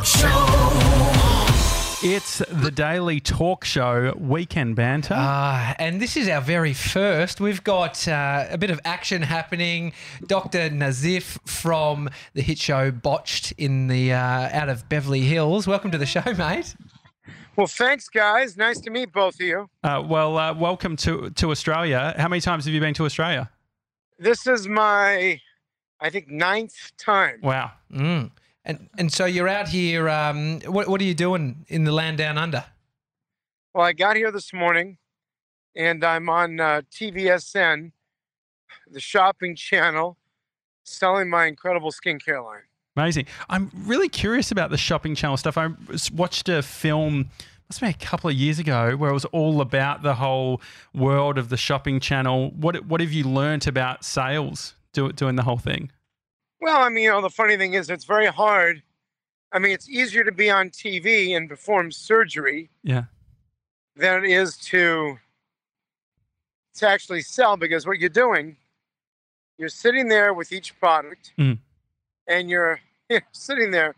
Talk Show. It's the daily talk show Weekend Banter. Ah, and this is our very first. We've got uh, a bit of action happening. Dr. Nassif from the hit show Botched in the uh, out of Beverly Hills. Welcome to the show, mate. Well, thanks, guys. Nice to meet both of you. Uh, well, uh, welcome to, to Australia. How many times have you been to Australia? This is my, I think, ninth time. Wow. Mm. And and so you're out here. Um, what what are you doing in the land down under? Well, I got here this morning, and I'm on uh, TVSN, the shopping channel, selling my incredible skincare line. Amazing. I'm really curious about the shopping channel stuff. I watched a film, must have been a couple of years ago, where it was all about the whole world of the shopping channel. What what have you learnt about sales do, doing the whole thing? Well, I mean, you know, the funny thing is, it's very hard. I mean, it's easier to be on TV and perform surgery Yeah. than it is to to actually sell because what you're doing, you're sitting there with each product, Mm. and you're, you're sitting there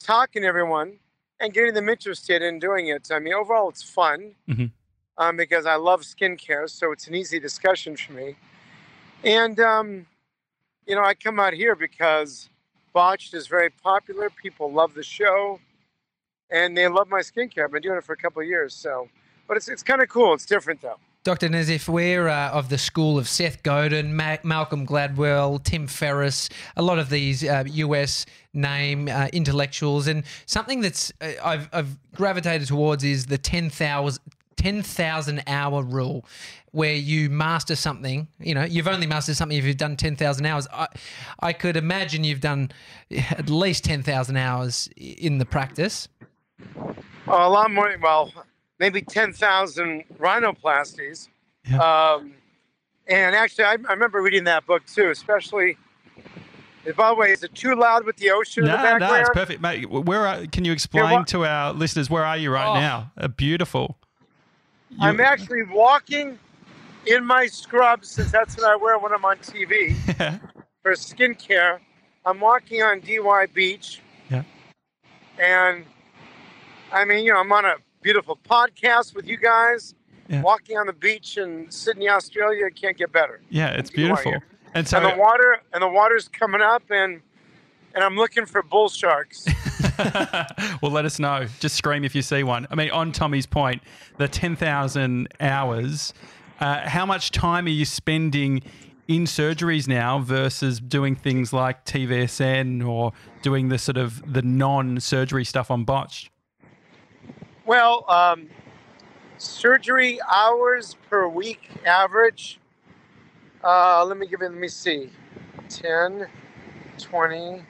talking to everyone and getting them interested in doing it. I mean, overall, it's fun Mhm. um, because I love skincare, so it's an easy discussion for me. And um, you know, I come out here because Botched is very popular. People love the show, and they love my skincare. I've been doing it for a couple of years, so. But it's it's kind of cool. It's different though. Dr. Nassif, we're uh, of the school of Seth Godin, Ma- Malcolm Gladwell, Tim Ferriss, a lot of these uh, US name uh, intellectuals. And something that's uh, I've, I've gravitated towards is the 10,000 10,000 hour rule where you master something. You know, you've only mastered something if you've done 10,000 hours. I, I could imagine you've done at least 10,000 hours in the practice. a lot more. Well, maybe ten thousand rhinoplasties. Yeah. Um, and actually, I, I remember reading that book too. Especially, by the way, is it too loud with the ocean in the No, background? no, it's perfect, mate. Where are, can you explain what- to our listeners where are you right Oh. now? Uh, beautiful. You- I'm actually walking in my scrubs, since that's what I wear when I'm on TV for skincare. I'm walking on Dee Why Beach. Yeah. And I mean, you know, I'm on a beautiful podcast with you guys. Yeah. Walking on the beach in Sydney, Australia, can't get better. yeah, it's beautiful. And so and the water and the water's coming up and and I'm looking for bull sharks. well, let us know. Just scream if you see one. I mean, on Tommy's point, the 10,000 hours, uh, how much time are you spending in surgeries now versus doing things like TVSN or doing the sort of the non-surgery stuff on Botched? well, um, surgery hours per week average. Uh, let me give it, let me see. 10, 20,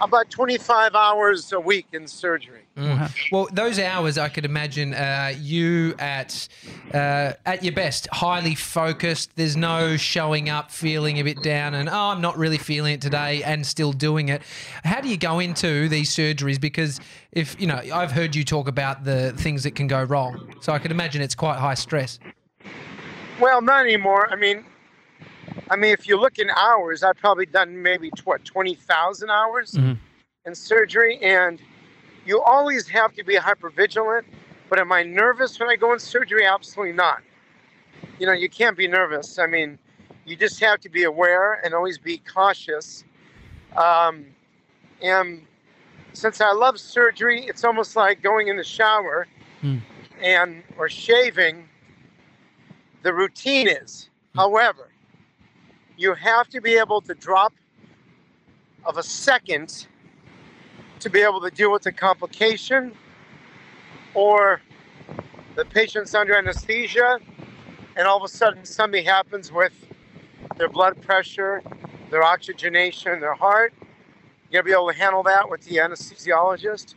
about 25 hours a week in surgery. Mm. Well, those hours, I could imagine uh, you at uh, at your best, highly focused. There's no showing up, feeling a bit down, and oh, I'm not really feeling it today, and still doing it. How do you go into these surgeries? Because if you know, I've heard you talk about the things that can go wrong, so I could imagine it's quite high stress. Well, not anymore. I mean, I mean, if you look in hours, I've probably done maybe what twenty thousand hours Mhm. in surgery, and you always have to be hyper vigilant. But am I nervous when I go in surgery? Absolutely not. You know, you can't be nervous. I mean, you just have to be aware and always be cautious. Um, and since I love surgery, it's almost like going in the shower Mm. and or shaving. The routine is, however, you have to be able to drop of a second to be able to deal with the complication or the patient's under anesthesia and all of a sudden something happens with their blood pressure, their oxygenation, their heart. You gotta be able to handle that with the anesthesiologist.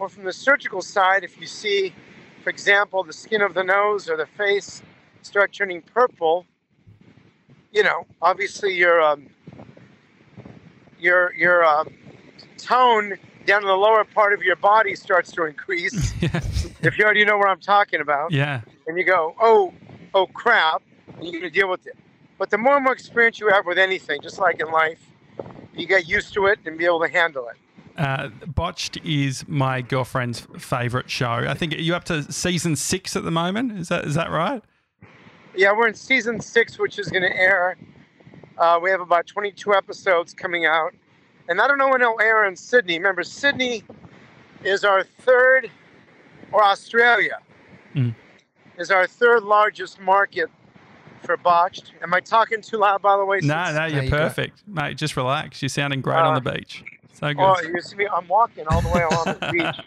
Or from the surgical side, if you see, for example, the skin of the nose or the face start turning purple, you know, obviously your um, your your um, tone down in the lower part of your body starts to increase. yeah. if you already know what I'm talking about, yeah. and you go, oh, oh crap, and you're gonna deal with it. But the more and more experience you have with anything, just like in life, you get used to it and be able to handle it. Uh, Botched is my girlfriend's favorite show. I think you up to season six at the moment. Is that is that right? Yeah, we're in season six, which is going to air. Uh, we have about 22 episodes coming out. And I don't know when it'll air in Sydney. Remember, Sydney is our third, or Australia, Mm. is our third largest market for botched. Am I talking too loud, by the way? No, since- no, you're you perfect, mate. Just relax. You're sounding great on Uh, the beach. So good. Oh, you see me? I'm walking all the way along the beach,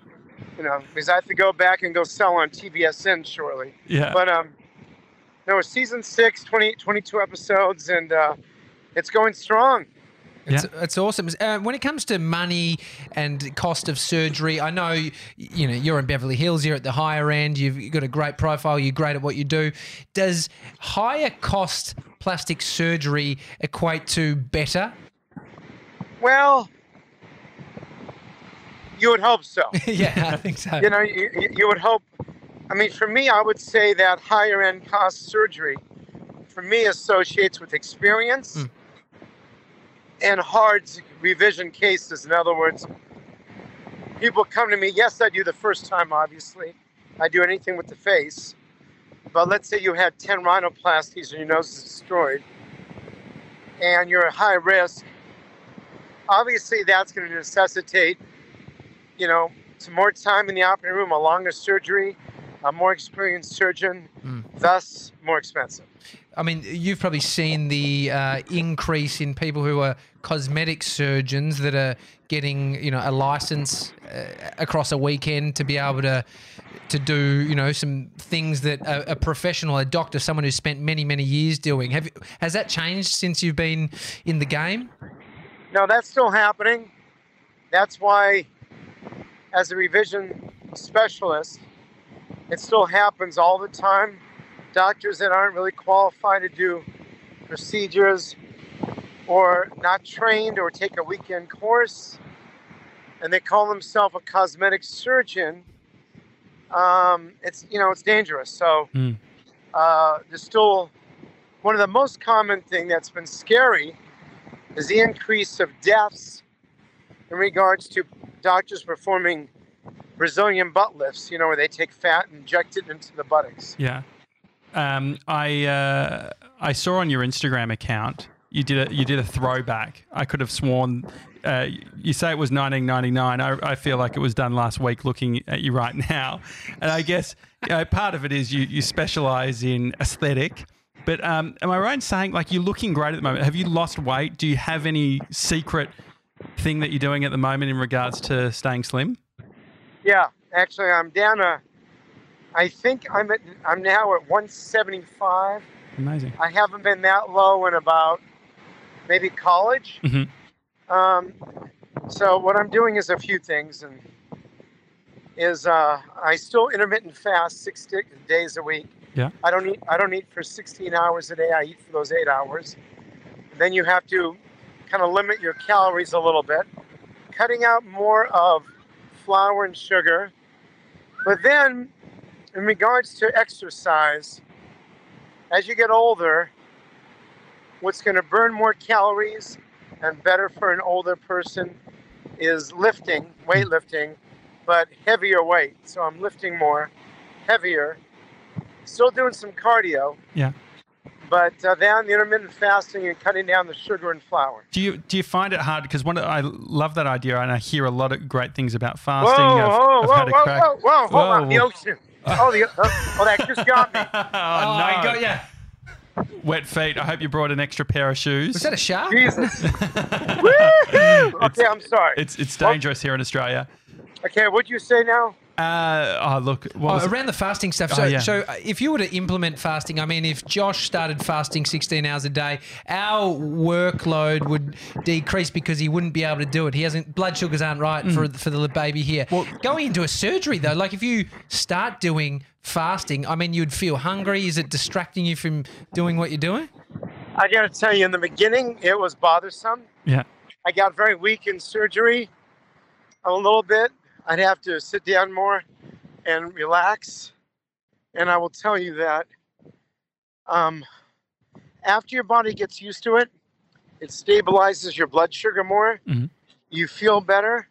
you know, because I have to go back and go sell on TVSN shortly. yeah. But um, no, it's season six, 20, 22 episodes, and uh, it's going strong. It's, it's awesome. Uh, when it comes to money and cost of surgery, I know you know you're in Beverly Hills. You're at the higher end. You've got a great profile. You're great at what you do. Does higher cost plastic surgery equate to better? Well, you would hope so. yeah, I think so. you know, you, you- you would hope. I mean, for me, I would say that higher end cost surgery, for me, associates with experience Mm. and hard revision cases. In other words, people come to me. Yes, I do the first time, obviously. I do anything with the face. But let's say you had 10 rhinoplasties and your nose is destroyed, and you're at high risk. Obviously, that's going to necessitate, you know, some more time in the operating room, a longer surgery, a more experienced surgeon, Mm. thus more expensive. I mean, you've probably seen the uh, increase in people who are cosmetic surgeons that are getting, you know, a license uh, across a weekend to be able to to do, you know, some things that a, a professional, a doctor, someone who's spent many many years doing. Have you, has that changed since you've been in the game? No, that's still happening. That's why, as a revision specialist, it still happens all the time. Doctors that aren't really qualified to do procedures or not trained or take a weekend course and they call themselves a cosmetic surgeon, um, it's you know it's dangerous. So Mm. uh, there's still one of the most common thing that's been scary is the increase of deaths in regards to doctors performing Brazilian butt lifts, you know, where they take fat and inject it into the buttocks. Yeah. Um, I uh, I saw on your Instagram account you did a you did a throwback. I could have sworn uh, you say it was 1999. I, I feel like it was done last week. Looking at you right now, and I guess you know, part of it is you you specialize in aesthetic. But um, am I right in saying like you're looking great at the moment? Have you lost weight? Do you have any secret thing that you're doing at the moment in regards to staying slim? Yeah, actually, I'm down to. I think I'm at. I'm now at 175. Amazing. I haven't been that low in about maybe college. Mhm. Um, so what I'm doing is a few things, and is uh, I still intermittent fast six days a week. Yeah. I don't eat. I don't eat for 16 hours a day. I eat for those eight hours. Then you have to kind of limit your calories a little bit, cutting out more of flour and sugar. But then, in regards to exercise, as you get older, what's going to burn more calories and better for an older person is lifting, weightlifting, but heavier weight. So I'm lifting more, heavier, still doing some cardio. Yeah. But uh, then the intermittent fasting and cutting down the sugar and flour. Do you do you find it hard? Because one, I love that idea, and I hear a lot of great things about Whoa, fasting. I've, whoa, I've whoa, had a whoa, crack. whoa, whoa, hold Whoa, on, the ocean. Oh, the, oh, oh, that just got me. oh, Oh, no! I got ya. Wet feet. I hope you brought an extra pair of shoes. Was that a shark? Jesus. Woo-hoo! Okay, I'm sorry. it's it's dangerous here in Australia. Okay, what'd you say now? Uh, oh look, what Oh, was it? around the fasting stuff. Oh, So, yeah. so uh, if you were to implement fasting, I mean, if Josh started fasting 16 hours a day, our workload would decrease because he wouldn't be able to do it. He hasn't blood sugars aren't right for for the baby here. Well, Going into a surgery though, like if you start doing fasting, I mean, you'd feel hungry. Is it distracting you from doing what you're doing? I got to tell you, in the beginning, it was bothersome. yeah, I got very weak in surgery a little bit. I'd have to sit down more and relax. And I will tell you that um, after your body gets used to it, it stabilizes your blood sugar more. Mhm. You feel better.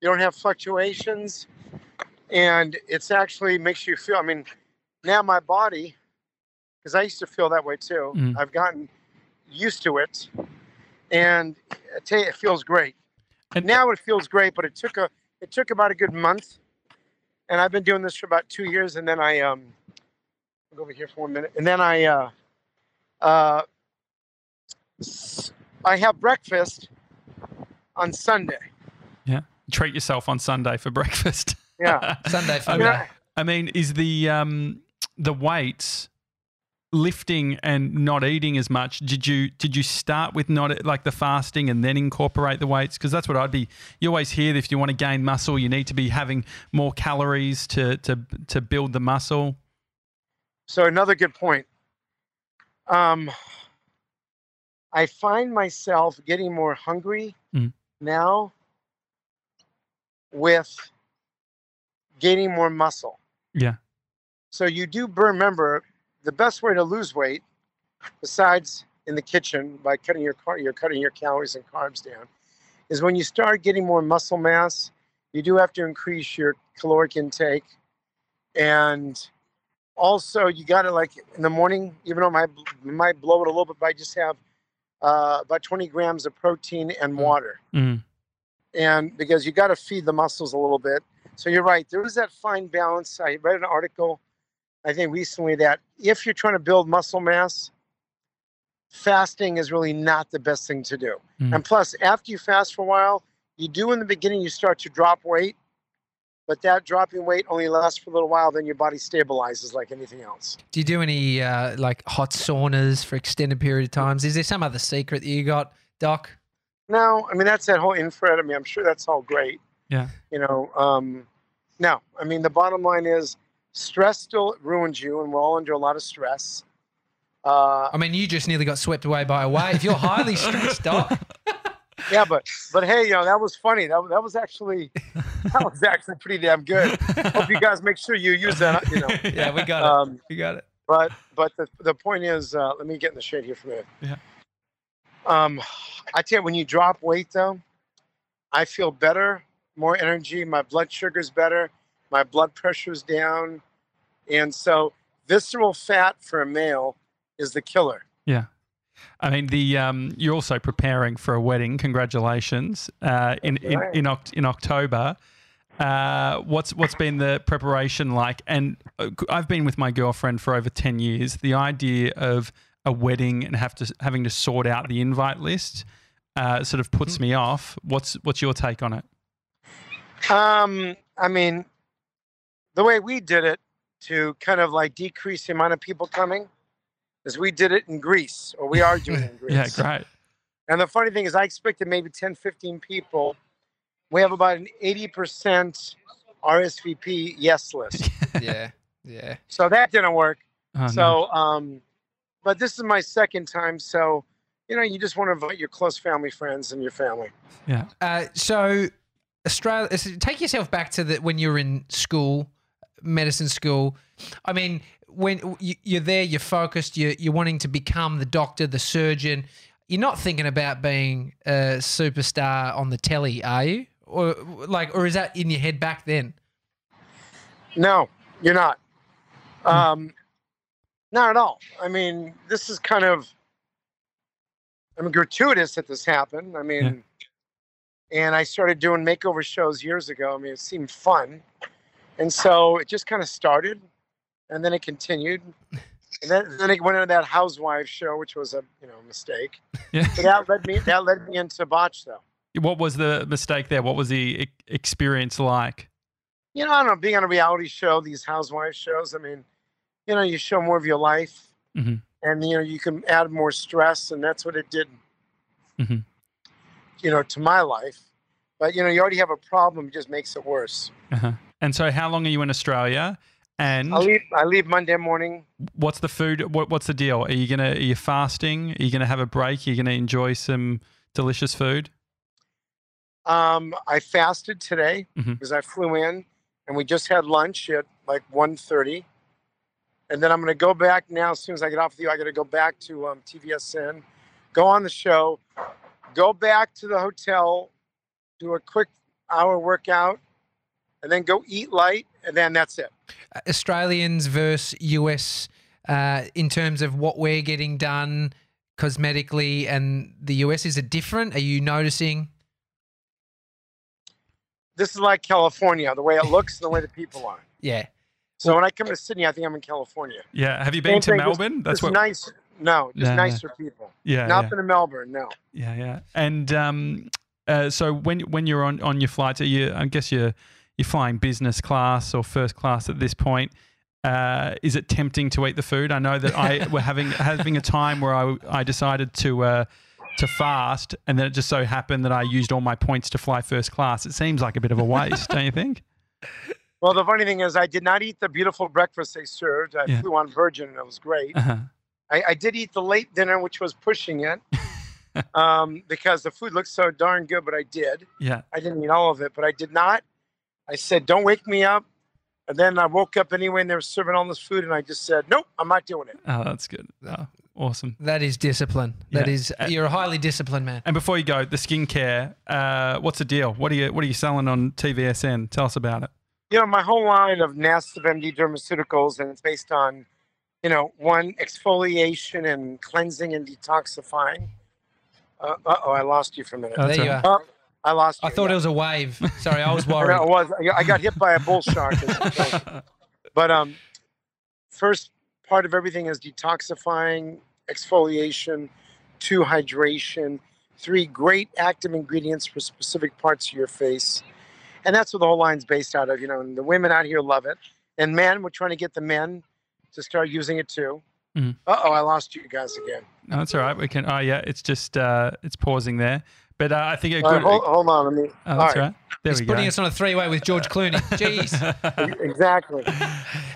You don't have fluctuations, and it's actually makes you feel. I mean, now my body, because I used to feel that way too. Mm. I've gotten used to it, and I tell you, it feels great. And- now it feels great, but it took a it took about a good month, and I've been doing this for about two years, and then I um, I'll go over here for one minute, and then I uh, uh, s- I have breakfast on Sunday. Yeah, treat yourself on Sunday for breakfast. Yeah. Sunday I fun mean, day. I mean, is the um, the weights lifting and not eating as much? Did you did you start with not like the fasting and then incorporate the weights? Because that's what I'd be. You always hear that if you want to gain muscle, you need to be having more calories to to to build the muscle. So another good point. Um, I find myself getting more hungry Mm. now with gaining more muscle. Yeah. So you do. Remember, the best way to lose weight, besides in the kitchen by cutting your car, you're cutting your calories and carbs down, is when you start getting more muscle mass. You do have to increase your caloric intake, and also you got to like in the morning, even though it might might blow it a little bit, but I just have uh, about 20 grams of protein and water Mm. and because you got to feed the muscles a little bit. So you're right. There is that fine balance. I read an article, I think recently, that if you're trying to build muscle mass, fasting is really not the best thing to do. Mm. And plus, after you fast for a while, you do in the beginning, you start to drop weight, but that dropping weight only lasts for a little while. Then your body stabilizes like anything else. Do you do any uh, like hot saunas for extended period of times? Is there some other secret that you got, Doc? No, I mean that's that whole infrared. I mean, I'm sure that's all great. Yeah. You know, um, no, I mean the bottom line is stress still ruins you, and we're all under a lot of stress. Uh, I mean, you just nearly got swept away by a wave. You're highly stressed, Doc. yeah, but but hey, you know that was funny. That that was actually that was actually pretty damn good. Hope you guys make sure you use that. You know, Yeah, we got it. um, We got it. but but the the point is, uh, let me get in the shade here for a minute. Yeah. Um, I tell you, when you drop weight though, I feel better, more energy. My blood sugar's better. My blood pressure's down, and so visceral fat for a male is the killer. Yeah. I mean, the um, you're also preparing for a wedding. Congratulations! Uh, in in in, Oct- in October. Uh, what's what's been the preparation like? And uh, I've been with my girlfriend for over ten years. The idea of a wedding and have to having to sort out the invite list uh, sort of puts me off. What's what's your take on it? Um, I mean, the way we did it to kind of like decrease the amount of people coming is we did it in Greece, or we are doing it in Greece. Yeah, great. And the funny thing is, I expected maybe 10, 15 people. We have about an 80% RSVP yes list. Yeah, yeah. so that didn't work. Oh, no. so, um, but this is my second time. So, you know, you just want to invite your close family, friends, and your family. yeah, Uh, so, Australia. Take yourself back to the when you were in school, medicine school. I mean, when you- you're there, you're focused. You're you're wanting to become the doctor, the surgeon. You're not thinking about being a superstar on the telly, are you? Or like, or is that in your head back then? No, you're not. Um, not at all. I mean, this is kind of, I mean, gratuitous that this happened. I mean, and I started doing makeover shows years ago. I mean, it seemed fun, and so it just kind of started, and then it continued, and then then it went into that housewife show, which was a you know mistake. yeah. So that led me that led me into botch though. What was the mistake there? What was the experience like? you know, I don't know, being on a reality show, these housewife shows, I mean, you know, you show more of your life Mhm. and, you know, you can add more stress and that's what it did, Mhm. you know, to my life. But, you know, you already have a problem, it just makes it worse. Uh-huh. And so, how long are you in Australia? And I leave, I leave Monday morning. what's the food? What, what's the deal? Are you gonna? Are you fasting? Are you gonna have a break? Are you gonna enjoy some delicious food? Um, I fasted today Mhm. because I flew in and we just had lunch at like 1.30. And then I'm going to go back now. As soon as I get off with you, I got to go back to um, TVSN, go on the show, go back to the hotel, do a quick hour workout, and then go eat light, and then that's it. Australians versus US uh, in terms of what we're getting done cosmetically and the US? Is it different? Are you noticing? This is like California, the way it looks and the way the people are. Yeah. So when I come to Sydney, I think I'm in California. Yeah. Have you been Same to thing, just- Melbourne? That's Just what. nice. No, just Yeah, yeah. nicer people. Yeah. Not yeah. been to Melbourne. No. Yeah, yeah. And um, uh, so when when you're on, on your flights, are you? I guess you're you're flying business class or first class at this point. Uh, is it tempting to eat the food? I know that I were having having a time where I I decided to uh, to fast, and then it just so happened that I used all my points to fly first class. It seems like a bit of a waste, don't you think? Well, the funny thing is, I did not eat the beautiful breakfast they served. I Yeah. flew on Virgin, and it was great. Uh-huh. I, I did eat the late dinner, which was pushing it, um, because the food looked so darn good. But I did. Yeah, I didn't eat all of it, but I did not. I said, "Don't wake me up." And then I woke up anyway, and they were serving all this food, and I just said, "Nope, I'm not doing it." oh, that's good. Oh, awesome. That is discipline. That Yeah. is Uh, you're a highly disciplined man. And before you go, the skincare. Uh, what's the deal? What are you What are you selling on TVSN? Tell us about it. You know, my whole line of Nassif MD Dermaceuticals, and it's based on, you know, one exfoliation and cleansing and detoxifying. Uh oh, I lost you for a minute. Oh, there you right. are. Oh, I lost you. I thought yeah. it was a wave. Sorry, I was I worried. it was. I got- hit by a bull shark. but um, first part of everything is detoxifying, exfoliation, two hydration, three great active ingredients for specific parts of your face, and that's what the whole line's based out of. You know, and the women out here love it, and men, we're trying to get the men to start using it too. Mhm. Uh oh, I lost you guys again. No, that's all right. We can. Oh, yeah. It's just uh, it's pausing there. But uh, I think a Uh, good. hold, hold on, let me. oh, that's right. right. There He's we go. putting us on a three-way with George Clooney. Jeez. Exactly.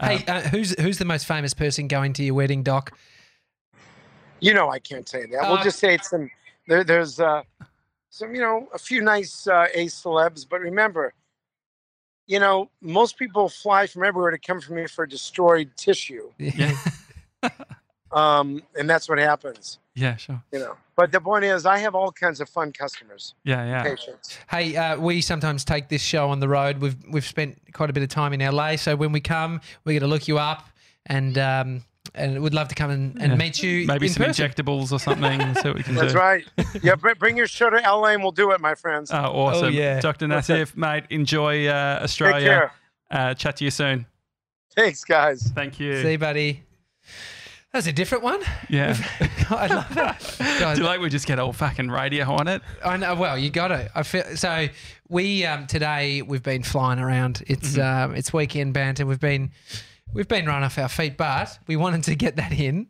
hey, uh, who's who's the most famous person going to your wedding, Doc? You know I can't say that. Uh, we'll just say it's some. There, there's uh, some, you know, a few nice uh, A celebs, but remember, you know, most people fly from everywhere to come from here for destroyed tissue, Yeah. um, and that's what happens. Yeah. Sure. You know. But the point is, I have all kinds of fun customers, Yeah. Yeah. patients. Hey, uh, we sometimes take this show on the road. We've we've spent quite a bit of time in LA, so when we come, we're going to look you up, and um, and we'd love to come and, and Yeah. meet you Maybe in some person. injectables or something. so we can That's do. right. Yeah, br- bring your show to LA, and we'll do it, my friends. Oh, awesome. yeah. Dr. Nassif, mate, enjoy uh, Take Australia. care. Uh, chat to you soon. Thanks, guys. Thank you. See, you, buddy. That's a different one. yeah. I love that. God, Do you like we just get old fucking radio on it? I know. Well, you got to. I feel so. We um, today we've been flying around. It's Mm-hmm. um, it's weekend banter. We've been we've been run off our feet, but we wanted to get that in,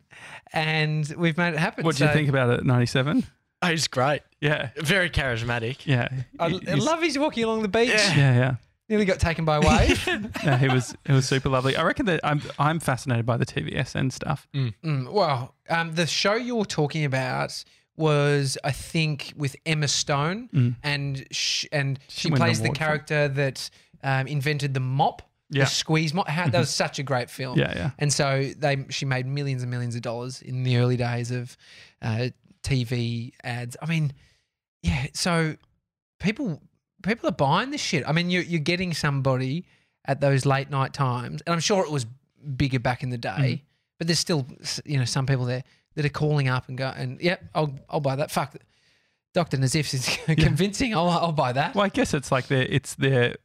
and we've made it happen. What do you think about it, 97? Oh, he's great. Yeah. Very charismatic. Yeah. I, I love he's walking along the beach. Yeah, yeah. Nearly got taken by a wave. No, he was it was super lovely. I reckon that I'm I'm fascinated by the TVSN stuff. Mm, well, um, the show you're talking about was, I think, with Emma Stone, Mm. and sh- and she, an plays the character that um, invented the mop, Yeah. the squeeze mop. How, that was such a great film. Yeah, yeah. And so they she made millions and millions of dollars in the early days of uh, TV ads. I mean, yeah. So people people are buying this shit. I mean, you're you're getting somebody at those late night times, and I'm sure it was bigger back in the day, Mm-hmm. but there's still you know some people there that are calling up and go and yep, I'll I'll buy that. Fuck. Dr. Nassif is convincing. I'll, I'll buy that. Well, I guess it's like their it's their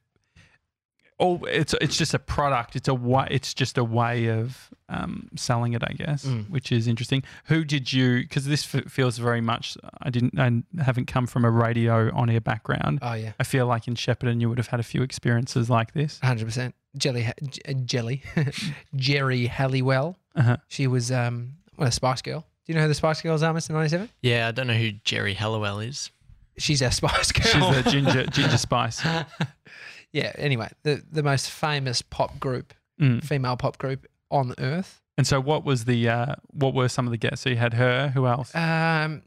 oh it's it's just a product. It's a way it's just a way of um, selling it, I guess, Mm. which is interesting. Who did you? Because this f- feels very much. I didn't. I haven't come from a radio on air background. Oh yeah, I feel like in Shepparton you would have had a few experiences like this. hundred percent. Jelly, J- uh, Jelly, Geri Halliwell. Uh-huh. She was um, well, a Spice Girl. Do you know who the Spice Girls are, Mister Ninety Seven? Yeah, I don't know who Geri Halliwell is. She's our Spice Girl. She's a ginger ginger spice. Yeah. Anyway, the the most famous pop group, Mm. female pop group on earth. And so, what was the uh, what were some of the guests? So you had her. Who else? Um,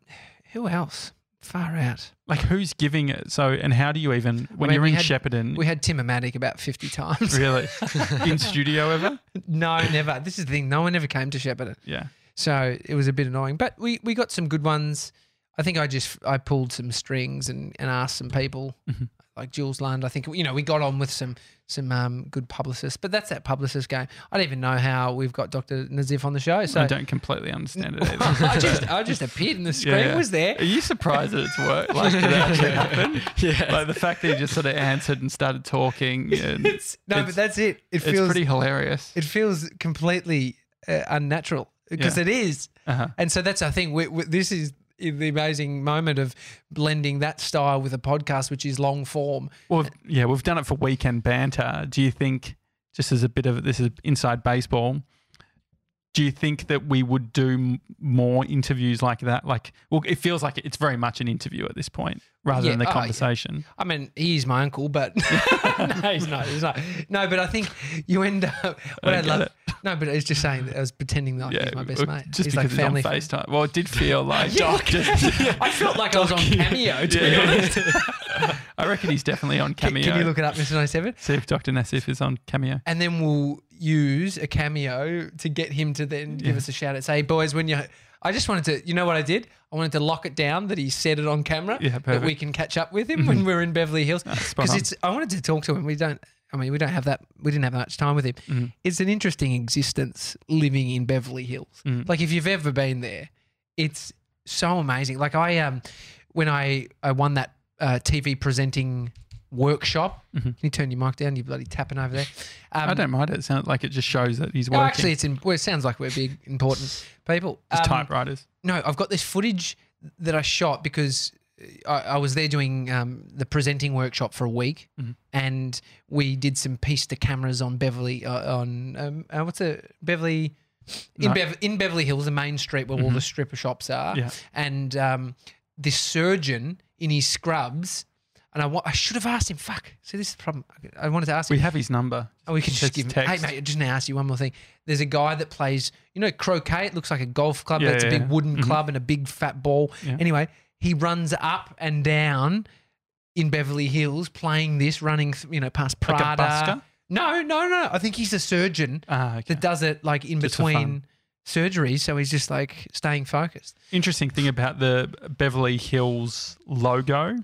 who else? Far out. like who's giving it? So, and how do you even when mean, you're in had- Shepparton? We had Timomatic about fifty times. really in studio ever? no, never. This is the thing. No one ever came to Shepparton. Yeah. So it was a bit annoying, but we, we got some good ones. I think I just I pulled some strings and, and asked some people. Mhm. Like Jules Lund. I think you know we got on with some some um, good publicists, but that's that publicist game. I don't even know how we've got Dr. Nassif on the show. So I don't completely understand it either. I just I just appeared and the screen Yeah, was there. Are you surprised that it's worked? Like did it actually happen? Yeah. Like the fact that he just sort of answered and started talking. And It's no, It's- but that's it. It it's feels pretty hilarious. it feels completely uh, unnatural because Yeah. it is. Uh-huh. And so that's I think we, we, this is the amazing moment of blending that style with a podcast, which is long form. Well, yeah, we've done it for weekend banter. Do you think, just as a bit of this is inside baseball, do you think that we would do more interviews like that? Like, well, it feels like it's very much an interview at this point rather Yeah, than the oh, yeah. conversation. I mean, he is my uncle, but no, he's not. He's not. No, but I think you end up. What I I, love. it. No, but I was just saying. that I was pretending that like he's my best mate. Just he's because like family. on FaceTime. Well, it did feel like Yeah. Doc. Just, I felt like I was on Cameo. To be Yeah. honest. I reckon he's definitely on Cameo. can you look it up, Mr. 97? See if Dr. Nassif is on Cameo. And then we'll use a cameo to get him to then give us a shout out. Say, boys, when you. I just wanted to, you know what I did? I wanted to lock it down that he said it on camera. Yeah, perfect. That we. Mm-hmm. can catch up with him when we're in Beverly Hills. Because on. it's, I wanted to talk to him. We don't, I mean, we don't have that, we didn't have much time with him. Mm-hmm. It's an interesting existence living in Beverly Hills. Mm. Like if you've ever been there, it's so amazing. Like I, um, when I, I won that uh, TV presenting workshop, can you turn your mic down? You bloody tapping over there. Um, Mm-hmm. I don't mind it. It sounds like it just shows that he's no, working. actually, it's in, well, it sounds like we're big, important people. just Um, typewriters. no, I've got this footage that I shot because I, I was there doing um, the presenting workshop for a week, Mm-hmm. and we did some piece to cameras on Beverly uh, on um, uh, what's it Beverly. In, No. Bev- in Beverly Hills, the main street where all the stripper shops are, Yeah. and um, this surgeon in his scrubs, and I, wa- I should have asked him. Fuck, see this is the problem. I wanted to ask him. We have his number. Oh, we can just Just give him. text. Hey, mate, I just want to ask you one more thing. There's a guy that plays, you know, croquet. It looks like a golf club, Yeah, but it's a big yeah. wooden Mhm. club and a big fat ball. Yeah. Anyway, he runs up and down in Beverly Hills playing this, running, th- you know, past Like a busker? No, no, no. I think he's a surgeon Ah, okay. that does it like in Just for fun. between surgeries. So he's just like staying focused. Interesting thing about the Beverly Hills logo,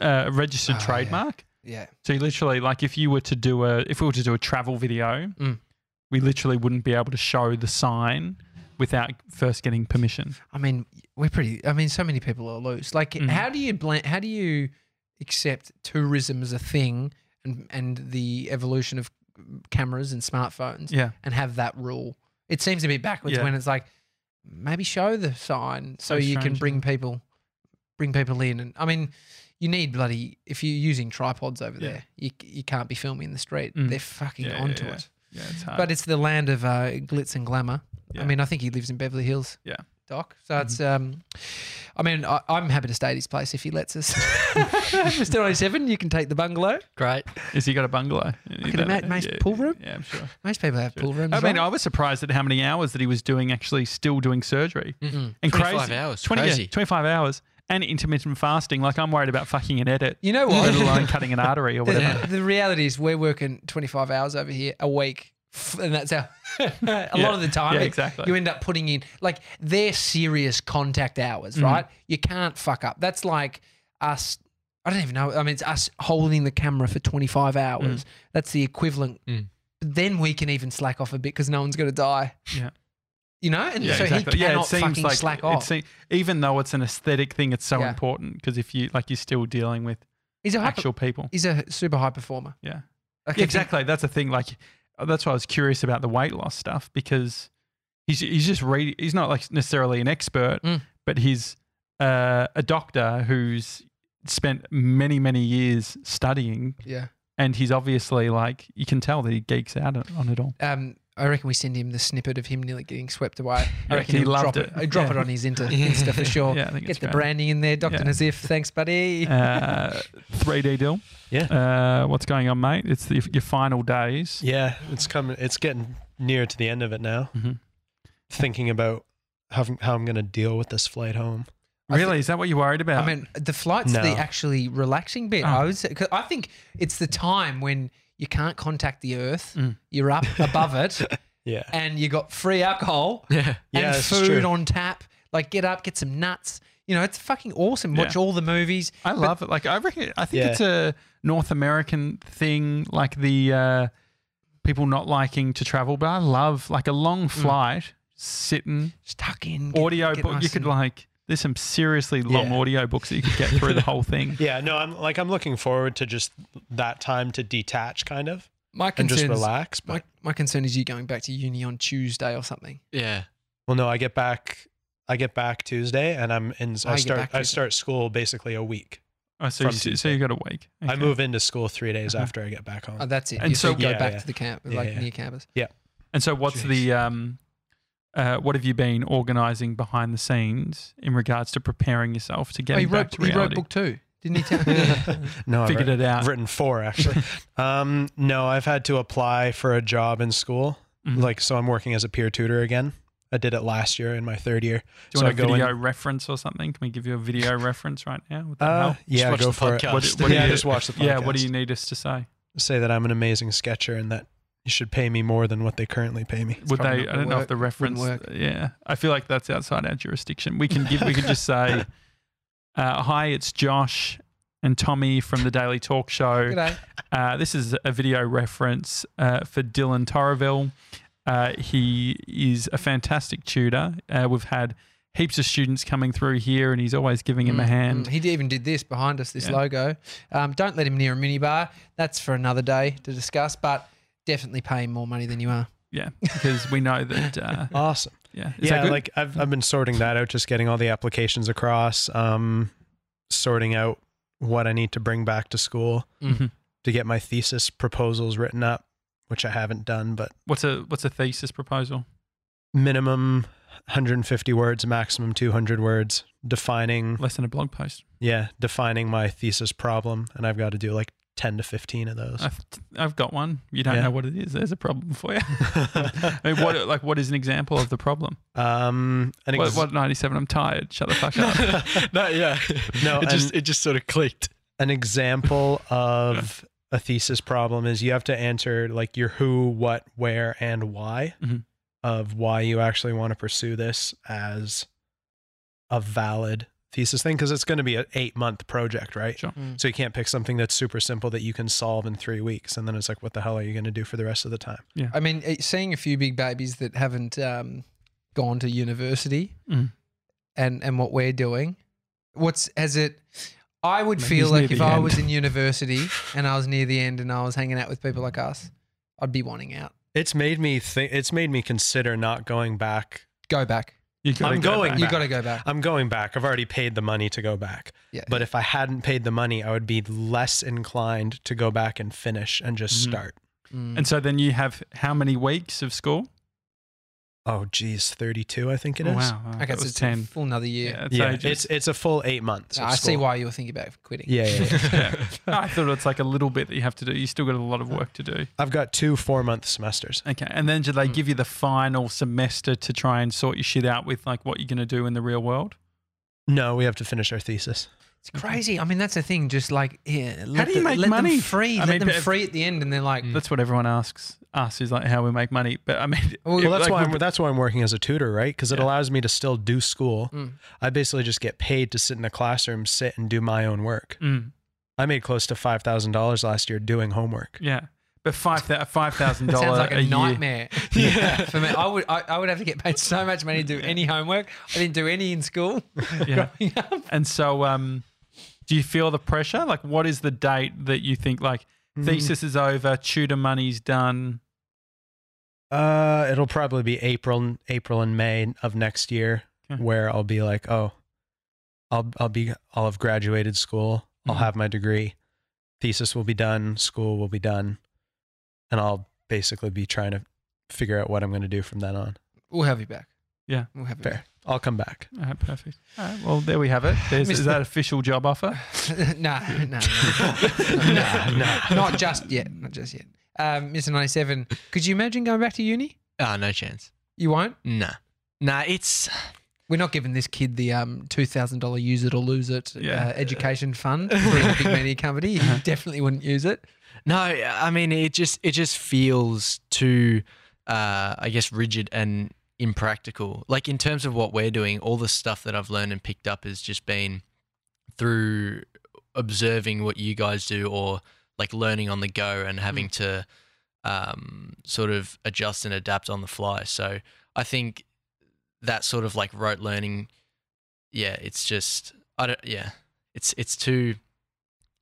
uh, registered Oh, trademark. Yeah. So you literally, like, if you were to do a, if we were to do a travel video, Mm. we literally wouldn't be able to show the sign without first getting permission. I mean, we're pretty. I mean, so many people are loose. Like, Mhm. how do you blend? How do you accept tourism as a thing and and the evolution of cameras and smartphones Yeah. and have that rule? It seems a bit backwards Yeah. when it's like maybe show the sign so, So you can strange, bring people bring people in. And I mean, you need bloody if you're using tripods over Yeah. there, you you can't be filming in the street. Mm. They're fucking Yeah, onto yeah, it. Yeah, it's hard. But it's the land of uh, glitz and glamour. Yeah. I mean, I think he lives in Beverly Hills. Yeah. Doc. So it's, um, I mean, I, I'm happy to stay at his place if he lets us. Mr. 97, you can take the bungalow. Great. Has he got a bungalow? I can imagine, nice pool room. Yeah, I'm sure. Most people have pool rooms. I mean, right? I was surprised at how many hours that he was doing, actually still doing surgery. Mm. And 25 crazy. hours, 20, yeah, crazy. 25 hours. And intermittent fasting. Like, I'm worried about fucking an edit, you know let what? alone cutting an artery or whatever. the, the reality is we're working 25 hours over here a week. And that's how a lot of the time Yeah, exactly. you end up putting in like they're serious contact hours, Mm. right? You can't fuck up. That's like us. I don't even know. I mean, it's us holding the camera for 25 hours. Mm. That's the equivalent. Mm. But then we can even slack off a bit because no one's going to die. Yeah. You know? And Yeah, so exactly. he yeah, cannot it seems fucking like slack off. even though it's an aesthetic thing, it's so Yeah. important because if you like, you're still dealing with he's a hyper, actual people. he's a super high performer. Yeah. Like, Yeah, exactly. That's the thing. Like, that's why I was curious about the weight loss stuff because he's he's just read. He's not like necessarily an expert, Mm. but he's uh, a doctor who's spent many many years studying, Yeah. and he's obviously like you can tell that he geeks out on- on it all. Um, I reckon we send him the snippet of him nearly getting swept away. I reckon he he'll loved drop it. it. Drop Yeah. it on his Insta, Insta for sure. Yeah, I think Get it's the great. branding in there, Doctor Yeah. Nassif. Thanks, buddy. Uh, 3D-Dyl. Yeah. Uh, what's going on, mate? It's the, your final days. Yeah, it's coming. It's getting near to the end of it now. Mhm. Thinking about how, how I'm going to deal with this flight home. I Really? Is that what you're worried about? I mean, the flight's No. the actually relaxing bit. Oh. I would say, 'cause I think it's the time when you can't contact the earth. Mm. You're up above it, Yeah. and you got free alcohol Yeah. Yeah, and it's food on tap. Like, get up, get some nuts. You know, it's fucking awesome. Watch Yeah. all the movies. I love it. Like I reckon, I think Yeah. it's a North American thing, like the uh, people not liking to travel. But I love like a long flight, sitting Just tuck in. get- audio get book. nice you could like. There's some seriously long Yeah. audio books that you could get through the whole thing. Yeah, no, I'm like I'm looking forward to just that time to detach, kind of, My and just concern, is, relax. But my, my concern is you going back to uni on Tuesday or something. Yeah. well, no, I get back. I get back Tuesday, and I'm in. Oh, I start. I start school basically a week. Oh, so, you, so you got a week. I move into school three days Uh-huh. after I get back home. Oh, that's it. And you so- so go Yeah, back yeah. to the camp, Yeah, like yeah. near campus. Yeah. And so, what's the um, uh, what have you been organising behind the scenes in regards to preparing yourself to get Oh, getting he wrote, back to he wrote book two, didn't he? Tell no, I've Figured writ- it out. I've written four actually. um, no, I've had to apply for a job in school. Mhm. Like, so I'm working as a peer tutor again. I did it last year in my third year. Do you so want I a go video in- reference or something? Can we give you a video reference right now? Would that Uh, help? yeah, watch go the for it. What, what yeah, you, just watch the podcast. yeah, what do you need us to say? say that I'm an amazing sketcher and that you should pay me more than what they currently pay me. Would they? I don't know if the reference. Wouldn't Yeah, I feel like that's outside our jurisdiction. We can give. We can just say, uh, "Hi, it's Josh and Tommy from the Daily Talk Show." G'day. Uh, this is a video reference uh, for Dylan Torreville. Uh, he is a fantastic tutor. Uh, we've had heaps of students coming through here, and he's always giving him a Mm, hand. mm. He even did this behind us, this Yeah. logo. Um, don't let him near a minibar. That's for another day to discuss, but definitely pay him more money than you are. Yeah, because we know that. Uh, Awesome. yeah, Is yeah, like I've I've been sorting that out, just getting all the applications across, um, sorting out what I need to bring back to school Mhm. to get my thesis proposals written up, which I haven't done, but what's a what's a thesis proposal? minimum 150 words, maximum 200 words, defining Less than a blog post. yeah, defining my thesis problem, and I've got to do like 10 to 15 of those. I've, I've got one. You don't Yeah. know what it is. There's a problem for you. I mean, what like what is an example of the problem? um, an What, ex- what 97? I'm tired. Shut the fuck up. no, yeah. No, it just it just sort of clicked. an example of a thesis problem is you have to answer like your who, what, where, and why Mhm. of why you actually want to pursue this as a valid thesis thing because it's going to be an eight month project, right? Sure. Mm. So you can't pick something that's super simple that you can solve in three weeks, and then it's like, what the hell are you going to do for the rest of the time? Yeah. I mean, eh, seeing a few big babies that haven't um, gone to university Mm. and, and what we're doing, what's, has it, I would Maybe feel like if I end. was in university and I was near the end and I was hanging out with people like us, I'd be wanting out. It's made me think. It's made me consider not going back. Go back. You gotta I'm go going back. You got to go back. I'm going back. I've already paid the money to go back. Yeah. But if I hadn't paid the money, I would be less inclined to go back and finish and just Mhm. start. Mm. And so then you have how many weeks of school? Oh, geez, 32, I think it is. Oh, is. wow. Oh, okay, so it's 10. a full another year. Yeah, it's Yeah, ages. it's it's a full eight months. of I see why you were thinking about quitting. Yeah, yeah, yeah. Yeah. I thought it's like a little bit that you have to do. You still got a lot of work to do. I've got two four month semesters. Okay. And then do they Mm. give you the final semester to try and sort your shit out with like what you're going to do in the real world? No, we have to finish our thesis. It's crazy. I mean, that's the thing. Just like, yeah, let do you the- make let money? Them free. I let mean, them but- free at the end, and they're like, Mm. That's what everyone asks us is like how we make money. But I mean, Well, it- Well, that's like, why I'm, that's why I'm working as a tutor, right? Because it Yeah. allows me to still do school. Mm. I basically just get paid to sit in a classroom, sit and do my own work. Mm, I made close to five thousand dollars last year doing homework. yeah. But five five thousand Sounds dollars like a, a year. nightmare. Yeah. For me, I would I, I would have to get paid so much money to do any homework. I didn't do any in school Yeah. growing up. And so, um, do you feel the pressure? Like, what is the date that you think like Mm. thesis is over, tutor money's done? Uh, it'll probably be April, April and May of next year, Okay. where I'll be like, oh, I'll I'll be I'll have graduated school. I'll Mhm. have my degree. Thesis will be done. School will be done, and I'll basically be trying to figure out what I'm going to do from then on. We'll have you back. Yeah. we'll have you Fair. I'll come back. All right, perfect. All right, well, there we have it. There's, is that official job offer? back. no, no, no, Nah, nah. not just yet. Not just yet. Um, Mr. Ninety Seven, could you imagine going back to uni? Ah, no chance. You won't. Nah. Nah, it's We're not giving this kid the um, two thousand dollar use it or lose it Yeah. uh, education fund for a big media company. He definitely wouldn't use it. no. I mean, it just it just feels too, uh, I guess, rigid and impractical. Like in terms of what we're doing, all the stuff that I've learned and picked up has just been through observing what you guys do or like learning on the go and having to um, sort of adjust and adapt on the fly. So I think that sort of like rote learning, yeah, it's just I don't yeah, it's it's too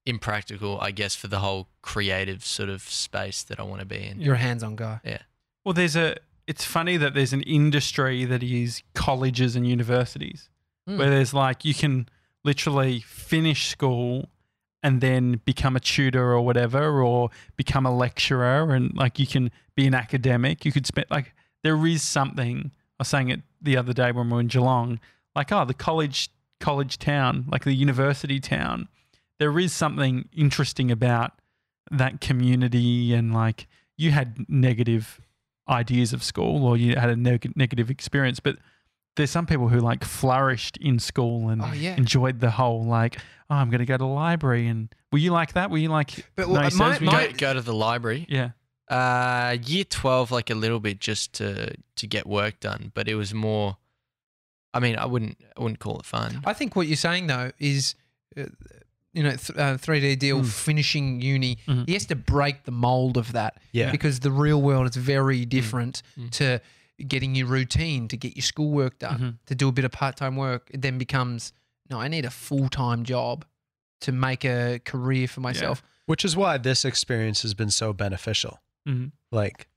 impractical, I guess, for the whole creative sort of space that I want to be in. You're a hands-on guy. Yeah. Well, there's a. It's funny that there's an industry that is colleges and universities Mm. where there's like you can literally finish school and then become a tutor or whatever, or become a lecturer, and like you can be an academic. You could spend like there is something. I was saying it the other day when we were in Geelong, like oh the college college town, like the university town. There is something interesting about that community, and like you had negative ideas of school or you had a neg- negative experience, but there's some people who like flourished in school and Oh, yeah. enjoyed the whole like, oh, I'm going to go to the library. And were you like that? Were you like, But no, well, he my- says we my- Go, go to the library. yeah, Uh, year twelve, like a little bit, just to to get work done. But it was more. I mean, I wouldn't I wouldn't call it fun. I think what you're saying though is, uh, you know, th- uh, 3D-Dyl Mm. finishing uni. Mhm. He has to break the mold of that Yeah. because the real world is very different Mm. to getting your routine, to get your schoolwork done, Mhm. to do a bit of part time work. It then becomes no, I need a full time job to make a career for myself. Which is why this experience has been so beneficial. Mhm. Like,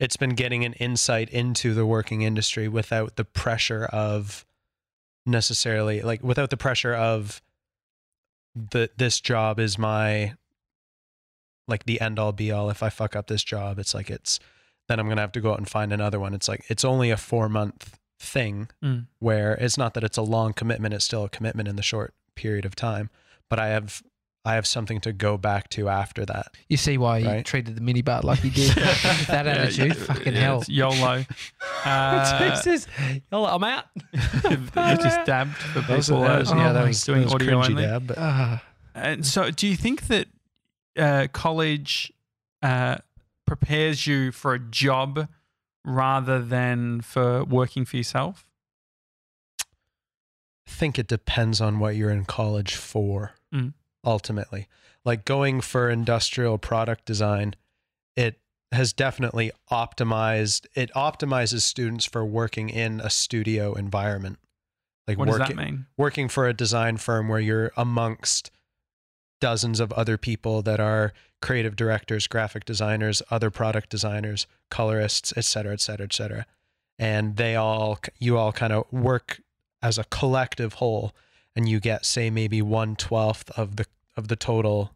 it's been getting an insight into the working industry without the pressure of necessarily, like, without the pressure of the this job is my like the end all be all. If I fuck up this job, it's like it's then I'm gonna have to go out and find another one. It's like it's only a four month thing Mm. where it's not that it's a long commitment, it's still a commitment in the short period of time. But I have I have something to go back to after that. You see why he Right. treated the minibar like he did. that attitude, yeah, fucking yeah, hell. it's YOLO. Uh, Jesus, I'm out. you just dabbed for That was- people that uh, was- yeah, that doing was- It was audio only. dab, but Ah. And so, do you think that uh, college uh, prepares you for a job rather than for working for yourself? I think it depends on what you're in college for. Mm. Ultimately, like going for industrial product design, it has definitely optimized. It optimizes students for working in a studio environment. Like What does working, that mean? working for a design firm where you're amongst dozens of other people that are creative directors, graphic designers, other product designers, colorists, et cetera, et cetera, et cetera. And they all, you all kind of work as a collective whole and you get, say, maybe one twelfth of the, of the total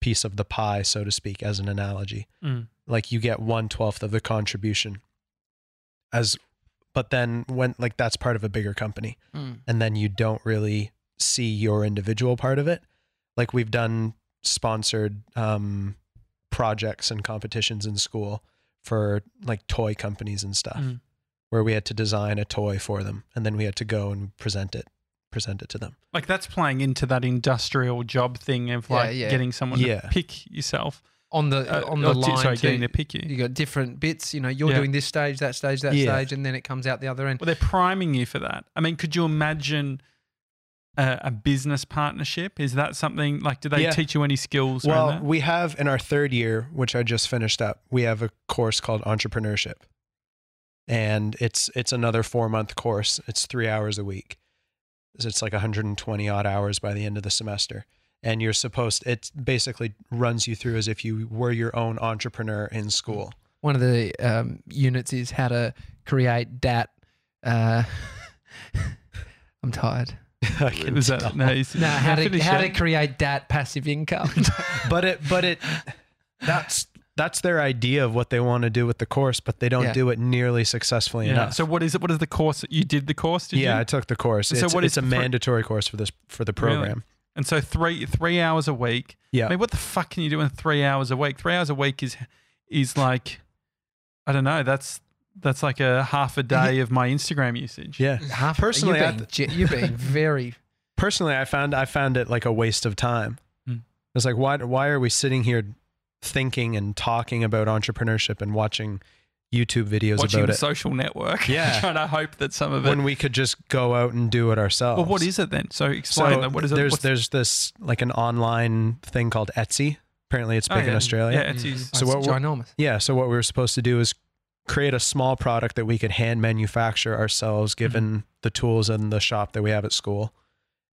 piece of the pie, so to speak, as an analogy Mm. like you get one twelfth of the contribution as but then when like that's part of a bigger company Mm. and then you don't really see your individual part of it like we've done sponsored um projects and competitions in school for like toy companies and stuff Mm. where we had to design a toy for them and then we had to go and present it present it to them Like that's playing into that industrial job thing of Yeah, like yeah. getting someone Yeah. to pick yourself. On the Uh, on the line, sorry, too. getting to pick you. you got different bits. You know, you're Yeah. doing this stage, that stage, that Yeah. stage, and then it comes out the other end. Well, they're priming you for that. I mean, could you imagine a, a business partnership? Is that something like? Do they Yeah. teach you any skills? well that? we have in our third year which i just finished up we have a course called entrepreneurship and it's it's another four month course it's three hours a week So it's like 120 odd hours by the end of the semester and you're supposed it basically runs you through as if you were your own entrepreneur in school One of the um, units is how to create DAT. Uh, I'm tired. was that no? you- No, how to how to create DAT passive income. but it but it that's that's their idea of what they want to do with the course but they don't Yeah. do it nearly successfully Yeah. enough So what is it? What is the course? You did the course? Did yeah, you? I took the course. So it's, what it's a the fir- mandatory course for this for the Really? program. And so three three hours a week. Yeah. I mean, what the fuck can you do in three hours a week? Three hours a week is is like, I don't know. That's that's like a half a day of my Instagram usage. Yeah. Half, Personally, you're I being, ge- you're being very. Personally, I found I found it like a waste of time. Hmm. It's like why why are we sitting here thinking and talking about entrepreneurship and watching YouTube videos Watching about the it social network. Yeah. trying to hope that some of it. when we could just go out and do it ourselves. well, what is it then? So explain. So that. What is it? there's there's this like an online thing called Etsy. Apparently, it's oh, big yeah. in Australia. Yeah, Etsy's. So what we're- ginormous. Yeah. So what we were supposed to do is create a small product that we could hand manufacture ourselves, given Mm-hmm. the tools in the shop that we have at school,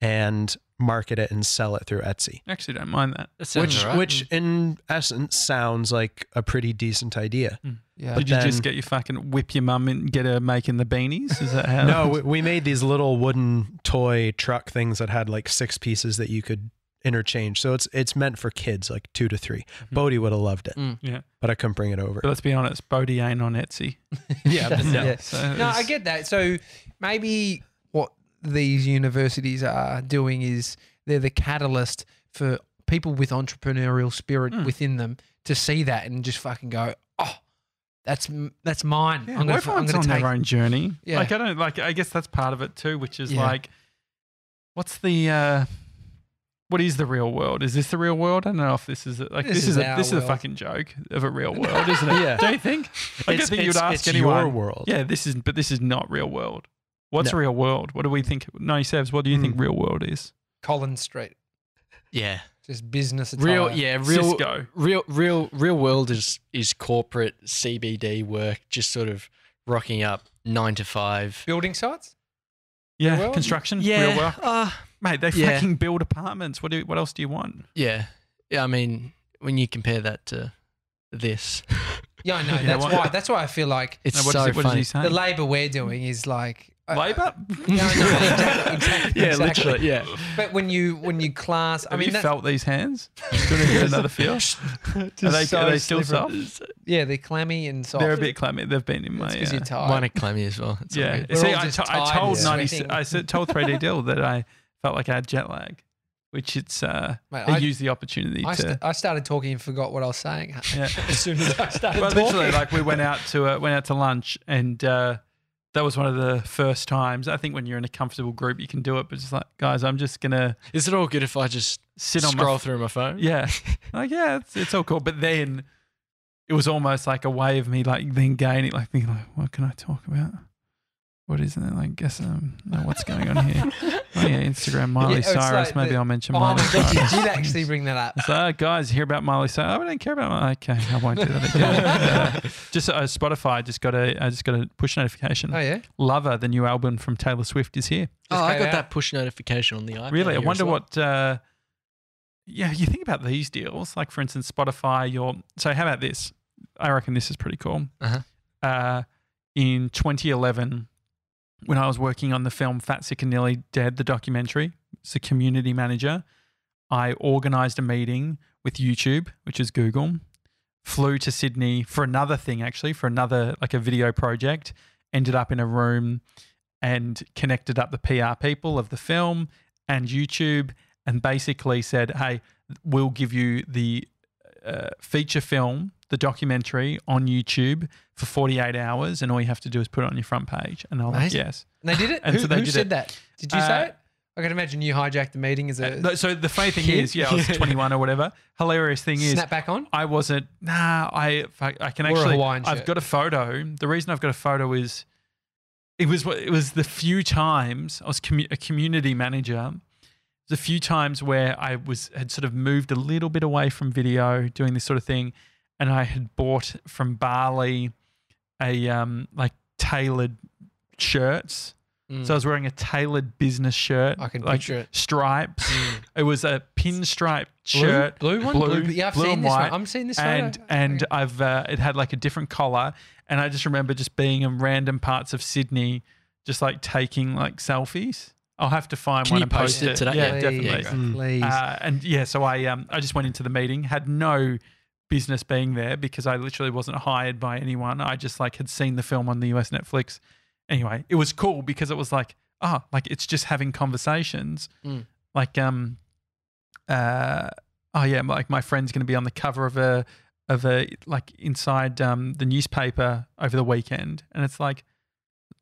and market it and sell it through Etsy. Actually, don't mind that. That sounds Which, alright. which in essence sounds like a pretty decent idea. Yeah. Did you just get your fucking whip your mum and get her making the beanies? Is that how? No, we, we made these little wooden toy truck things that had like six pieces that you could interchange. So it's it's meant for kids, like two to 3 Mhm. Bodie would have loved it, Mm. Yeah. but I couldn't bring it over. But let's be honest, Bodie ain't on Etsy. yeah, Yeah, yeah. so No, I it's- get that. So maybe what these universities are doing is they're the catalyst for people with entrepreneurial spirit Mm. within them to see that and just fucking go, oh, that's that's mine. Yeah, I'm gonna, I'm everyone's gonna on take. their own journey. Yeah. Like I don't like. I guess that's part of it too, which is Yeah. like, what's the, uh what is the real world? Is this the real world? I don't know if this is like This this, is is, a, this is a fucking joke of a real world, isn't it? Yeah. Don't you think? I It's- don't think you'd ask it's anyone. your world. Yeah, this is, but this is not real world. What's No. real world? What do we think? No, Sebs, what do you think Mm. real world is? Collins Street, yeah, just business. Attire. real. Yeah, real. Cisco. Real, real, real world is is corporate CBD work, just sort of rocking up nine to five. building sites. Yeah, world? construction. Yeah, real world. uh, Mate, they Yeah. fucking build apartments. What do? What else do you want? yeah, yeah. I mean, when you compare that to this, Yeah, I know. That's why. That's why I feel like it's Now, what, so is it, what funny. is he the labour we're doing is like I- Labor? No, no, exactly, exactly, yeah, exactly. literally. Yeah. But when you when you class, I Have mean, you that's, felt these hands? Do you want to get another feel? Are they, so are they still slippery. soft? yeah, they're clammy and soft. They're a bit clammy. They've been in my. because Uh, you're tired. Mine are clammy as well. It's yeah. good. See, all I, I told and ninety. I told 3D Deal that I felt like I had jet lag, which it's. Uh, Mate, I, I, used the opportunity I, to. st- I started talking and forgot what I was saying yeah. as soon as I started But talking. literally, like we went out to uh, went out to lunch, and uh, that was one of the first times. I think when you're in a comfortable group, you can do it. But just like, guys, I'm just gonna Is it all good if I just sit on scroll my through my phone? Yeah. like, yeah, it's, it's all cool. But then it was almost like a way of me like then gaining, like being like, what can I talk about? What is it? I guess um, no, what's going on here? Oh yeah, Instagram, Miley Yeah, Cyrus. like Maybe the- I'll mention oh Miley my Cyrus. you did actually bring that up. So, uh, guys, hear about Miley Cyrus? Oh, I don't care about Miley. Okay, I won't do that again. Uh, just uh, Spotify just got a I just got a push notification. Oh yeah, Lover, the new album from Taylor Swift, is here. Oh, I got out. that push notification on the iPad. Really, I wonder well. what. Uh, yeah, you think about these deals, like for instance, Spotify. Your so how about this? I reckon this is pretty cool. Uh-huh. Uh, in 2011, when I was working on the film Fat Sick and Nearly Dead, the documentary, as a community manager, I organised a meeting with YouTube, which is Google. Flew to Sydney for another thing, actually, for another like a video project. Ended up in a room and connected up the PR people of the film and YouTube and basically said, hey, we'll give you the uh, feature film, the documentary on YouTube for 48 hours, and all you have to do is put it on your front page. And they're like, Amazing. yes. and they did it. And who so they who did said it. that? Did you Uh, say it? I can imagine you hijacked the meeting as a Uh, so the funny thing kid? is, yeah, I was 21 or whatever. Hilarious thing is, snap back on. I wasn't. Nah, I I can actually. I've got a photo. The reason I've got a photo is, it was it was the few times I was commu- a community manager. There's a few times where I was had sort of moved a little bit away from video, doing this sort of thing, and I had bought from Bali a um like tailored shirts. Mm. So I was wearing a tailored business shirt. I can like picture it. stripes. Mm. It was a pinstripe Blue? shirt, blue one, blue, Yeah, I've blue seen and this white, one. I'm seeing this and photo. and Okay. I've uh, it had like a different collar, and I just remember just being in random parts of Sydney, just like taking like selfies. I'll have to find Can one you and post post it it. today? Yeah, Yeah, definitely. yeah, Mm. please. Uh, and yeah, so I um I just went into the meeting, had no business being there because I literally wasn't hired by anyone. I just like had seen the film on the US Netflix. Anyway, it was cool because it was like, oh, like it's just having conversations. Mm. Like um uh oh yeah, like my friend's gonna be on the cover of a of a like inside um the newspaper over the weekend and it's like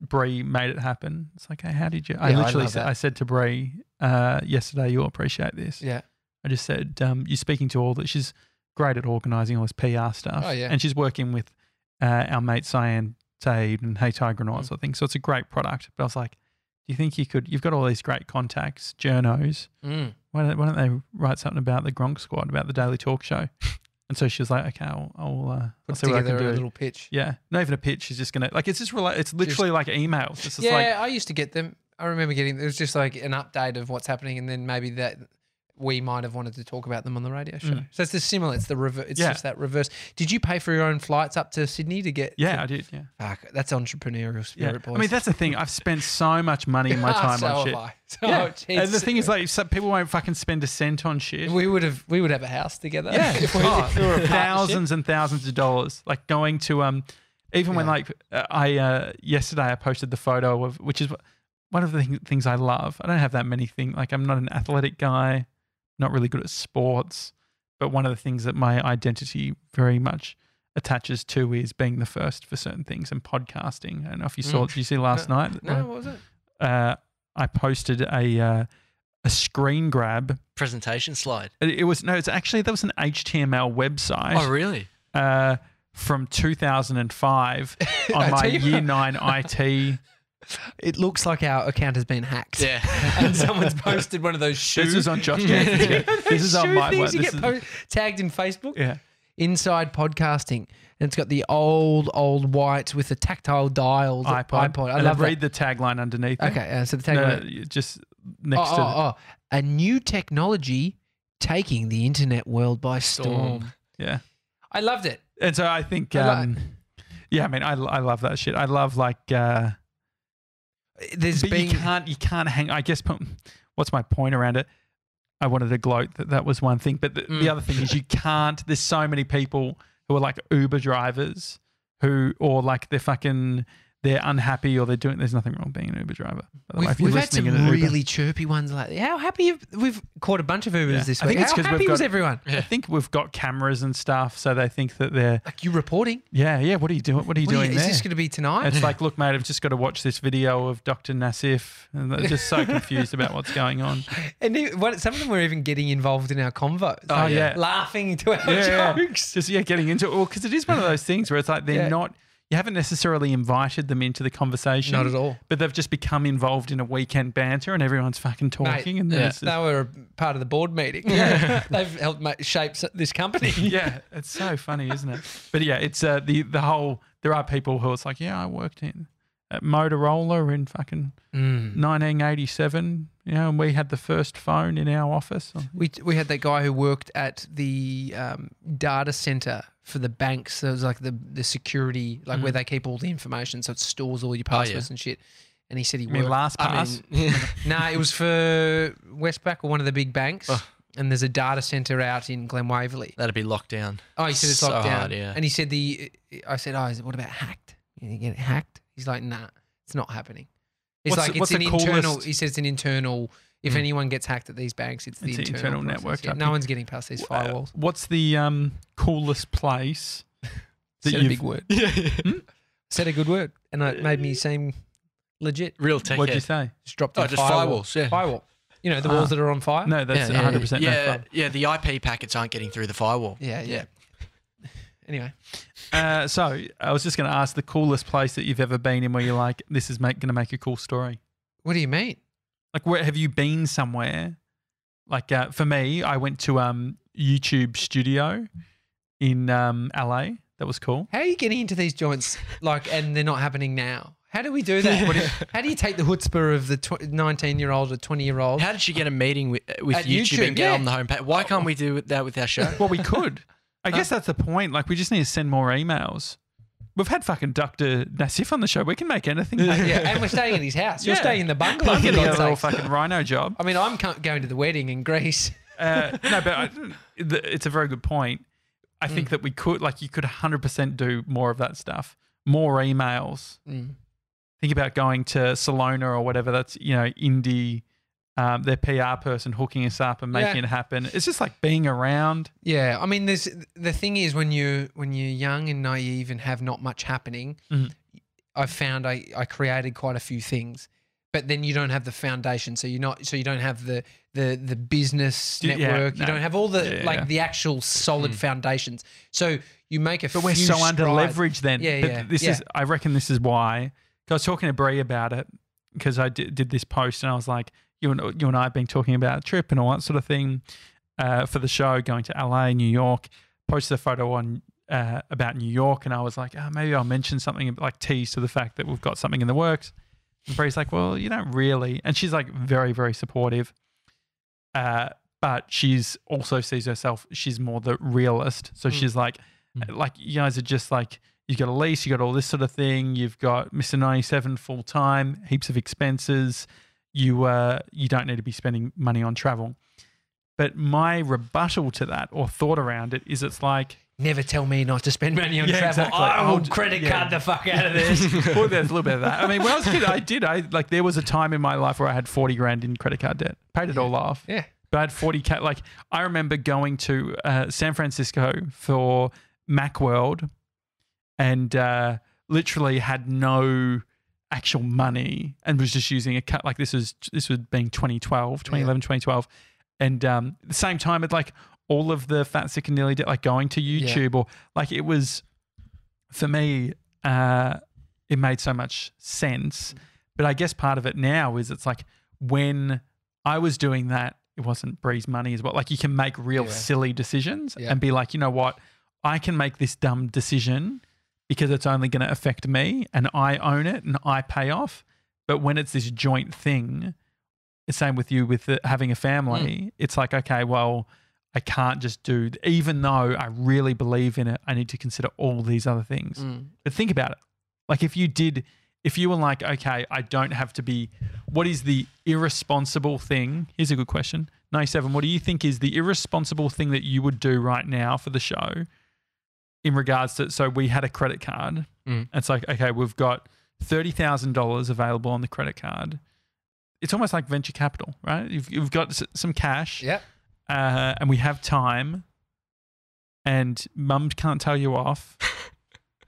Bree made it happen. It's like, hey, how did you? I Yeah, I literally love said. I said to Bree uh, yesterday, you'll appreciate this. yeah. I just said, um, you're speaking to all that. She's great at organising all this PR stuff. Oh, yeah. And she's working with uh, our mate Cyan Tade and Hey Tiger and all Mm. that sort of thing. So it's a great product. But I was like, do you think you could? You've got all these great contacts, journos. Mm. Why don't, why don't they write something about the Gronk Squad, about the Daily Talk Show? And so she was like, okay, I'll, I'll, uh, I'll see what I can do. a little pitch. Yeah, not even a pitch. She's just gonna like it's just rela- It's literally like emails. It's just yeah, like I used to get them. I remember getting. It was just like an update of what's happening, and then maybe that we might have wanted to talk about them on the radio show. Mm. So it's the similar. It's the reverse. It's Yeah. just that reverse. Did you pay for your own flights up to Sydney to get? yeah, to- I did. Yeah, Fuck, that's entrepreneurial yeah. spirit, boys. I mean, that's the thing. I've spent so much money in my time so on shit. I. So Yeah, it's- and the thing is, like, some people won't fucking spend a cent on shit. we would have we would have a house together. Yeah, if we, Oh, if thousands and thousands of dollars. Like going to um, even when like uh, I uh, yesterday I posted the photo of which is one of the things I love. I don't have that many things. Like I'm not an athletic guy, not really good at sports, but one of the things that my identity very much attaches to is being the first for certain things and podcasting. I don't know if you saw. Mm. Did you see last night? No, what was it? Uh, I posted a uh, a screen grab. Presentation slide. It, it was no, it's actually that was an HTML website Oh, really? uh, from 2005 on my year what. nine IT. It looks like our account has been hacked. Yeah. and someone's posted one of those shoes. This is on Josh account. This is on my one. you get is, po- tagged in Facebook. yeah. Inside podcasting, and it's got the old, old white with the tactile dials. iPod. iPod. I and love read that. the tagline underneath. Okay, uh, so the tagline. you just oh, next oh, to oh, a new technology taking the internet world by storm. Storm. yeah. I loved it. And so I think, I like- um, yeah, I mean, I, I love that shit. I love like, uh, There's but you can't, you can't hang. I guess, what's my point around it? I wanted to gloat that that was one thing, but the, the Mm. other thing is you can't. There's so many people who are like Uber drivers who, or like they're fucking, they're unhappy or they're doing. There's nothing wrong being an Uber driver. By the way, We've, if you're we've had some listening in an Uber- really chirpy ones like How happy have, we've caught a bunch of Ubers Yeah. this I week. think it's How 'cause we've happy was got- everyone? I think we've got cameras and stuff, so they think that they're Like you reporting? yeah, yeah. What are you doing? What are you What are doing you- there? is this going to be tonight? It's like, look, mate, I've just got to watch this video of Dr. Nassif, and they're just so confused about what's going on. and what, some of them were even getting involved in our convos. Oh, yeah. laughing to our Yeah, yeah. jokes. Just yeah, getting into it. Well, because it is one of those things where it's like they're Yeah. not. You haven't necessarily invited them into the conversation, Not at all. but they've just become involved in a weekend banter, and everyone's fucking talking, and yeah. then it's just- They were part of the board meeting. They've helped shape this company. yeah, it's so funny, isn't it? But yeah, it's uh, the the whole. There are people who it's like, yeah, I worked in at Motorola in fucking Mm. 1987, you know, and we had the first phone in our office. We, we had that guy who worked at the um, data center for the banks. So it was like the, the security, like Mm-hmm. where they keep all the information. So it stores all your Oh, yeah. passwords and shit. And he said he worked. LastPass. I mean, No, it was for Westpac or one of the big banks. Ugh. And there's a data center out in Glen Waverley. that'd be locked down. Oh, he said it's So locked down. hard, yeah. And he said the. I said, oh, is it, what about hacked? You get it hacked? He's like, nah, it's not happening. It's What's like the- it's an internal. coolest- He says it's an internal. If Mm. anyone gets hacked at these banks, it's the It's the internal, internal network Yeah, no one's getting past these Uh, firewalls. what's the um, coolest place that Said a you've- big word. Hmm? Said a good word, and it made me seem legit. Real tech. What'd you say? Just dropped Oh, a just firewall. firewalls, yeah. Firewall. You know the Ah. walls that are on fire. No, that's Yeah, yeah, 100% yeah, fun. yeah. The IP packets aren't getting through the firewall. Yeah, yeah. Anyway, Uh, so I was just going to ask the coolest place that you've ever been in where you're like, this is going to make a cool story. what do you mean? Like, where have you been somewhere? Like, uh, for me, I went to um, YouTube Studio in um, LA. That was cool. How are you getting into these joints like, and they're not happening now? How do we do that? What how do you take the chutzpah of the tw- 19 year old or 20 year old? How did you get a meeting with, with At YouTube, YouTube, and get yeah. on the homepage? Why can't we do that with our show? Well, we could. I guess that's the point. Like, we just need to send more emails. We've had fucking Dr. Nassif on the show. We can make anything. happen. yeah, and we're staying in his house. You're Yeah. staying in the bungalow. I'm for getting a God's little fucking rhino job. I mean, I'm co- going to the wedding in Greece. Uh, no, but I, the- it's a very good point. I Mm. think that we could, like, you could 100% do more of that stuff. More emails. Mm. Think about going to Salona or whatever. That's, you know, indie, um, their PR person hooking us up and making Yeah. it happen. It's just like being around. Yeah, I mean, there's the thing is when you when you're young and naive and have not much happening, Mhm. I've found I I created quite a few things, but then you don't have the foundation. So you're not. So you don't have the the the business D- yeah, network. you don't have all the Yeah, like the actual solid foundations. So you make a. But we're so under strides. leveraged then. Yeah, But yeah, This is, I reckon, this is why. I was talking to Bree about it because I did, did this post and I was like, you and you and I have been talking about a trip and all that sort of thing uh, for the show, going to LA, New York. Posted a photo on uh, about New York, and I was like, oh, maybe I'll mention something like tease to the fact that we've got something in the works. And Bree's like, well, you don't really, and she's like very, very supportive. Uh, but she's also sees herself. She's more the realist, so Mm. she's like, like you guys are just like you've got a lease, you got all this sort of thing, you've got Mr. Ninety Seven full time, heaps of expenses. You uh you don't need to be spending money on travel. But my rebuttal to that or thought around it is it's like Never tell me not to spend money on Yeah, travel. exactly. I will I'll- credit yeah. card the fuck out of this. well, there's a little bit of that. I mean, when I was a kid, I did. I like there was a time in my life where I had forty grand in credit card debt, paid it all off. yeah. But I had forty k. Like I remember going to uh, San Francisco for MacWorld, and uh, literally had no actual money and was just using a cut. Like this was this was being 2012, 2011, 2012, and um, at the same time, it like all of the fat sick and nearly dead, like going to YouTube or like it was for me. Uh, it made so much sense. But I guess part of it now is it's like when I was doing that, it wasn't Bree's money as well. Like you can make real Yeah. silly decisions Yeah. and be like, you know what, I can make this dumb decision because it's only going to affect me and I own it and I pay off. But when it's this joint thing, the same with you with the, having a family, it's like, okay, well, I can't just do, even though I really believe in it, I need to consider all these other things. Mm. But think about it. Like if you did, if you were like, okay, I don't have to be, what is the irresponsible thing? Here's a good question. 97, what do you think is the irresponsible thing that you would do right now for the show in regards to, so we had a credit card. Mm. It's like, okay, we've got $30,000 available on the credit card. It's almost like venture capital, right? You've, you've got s- some cash Yeah. uh, and we have time and mum can't tell you off.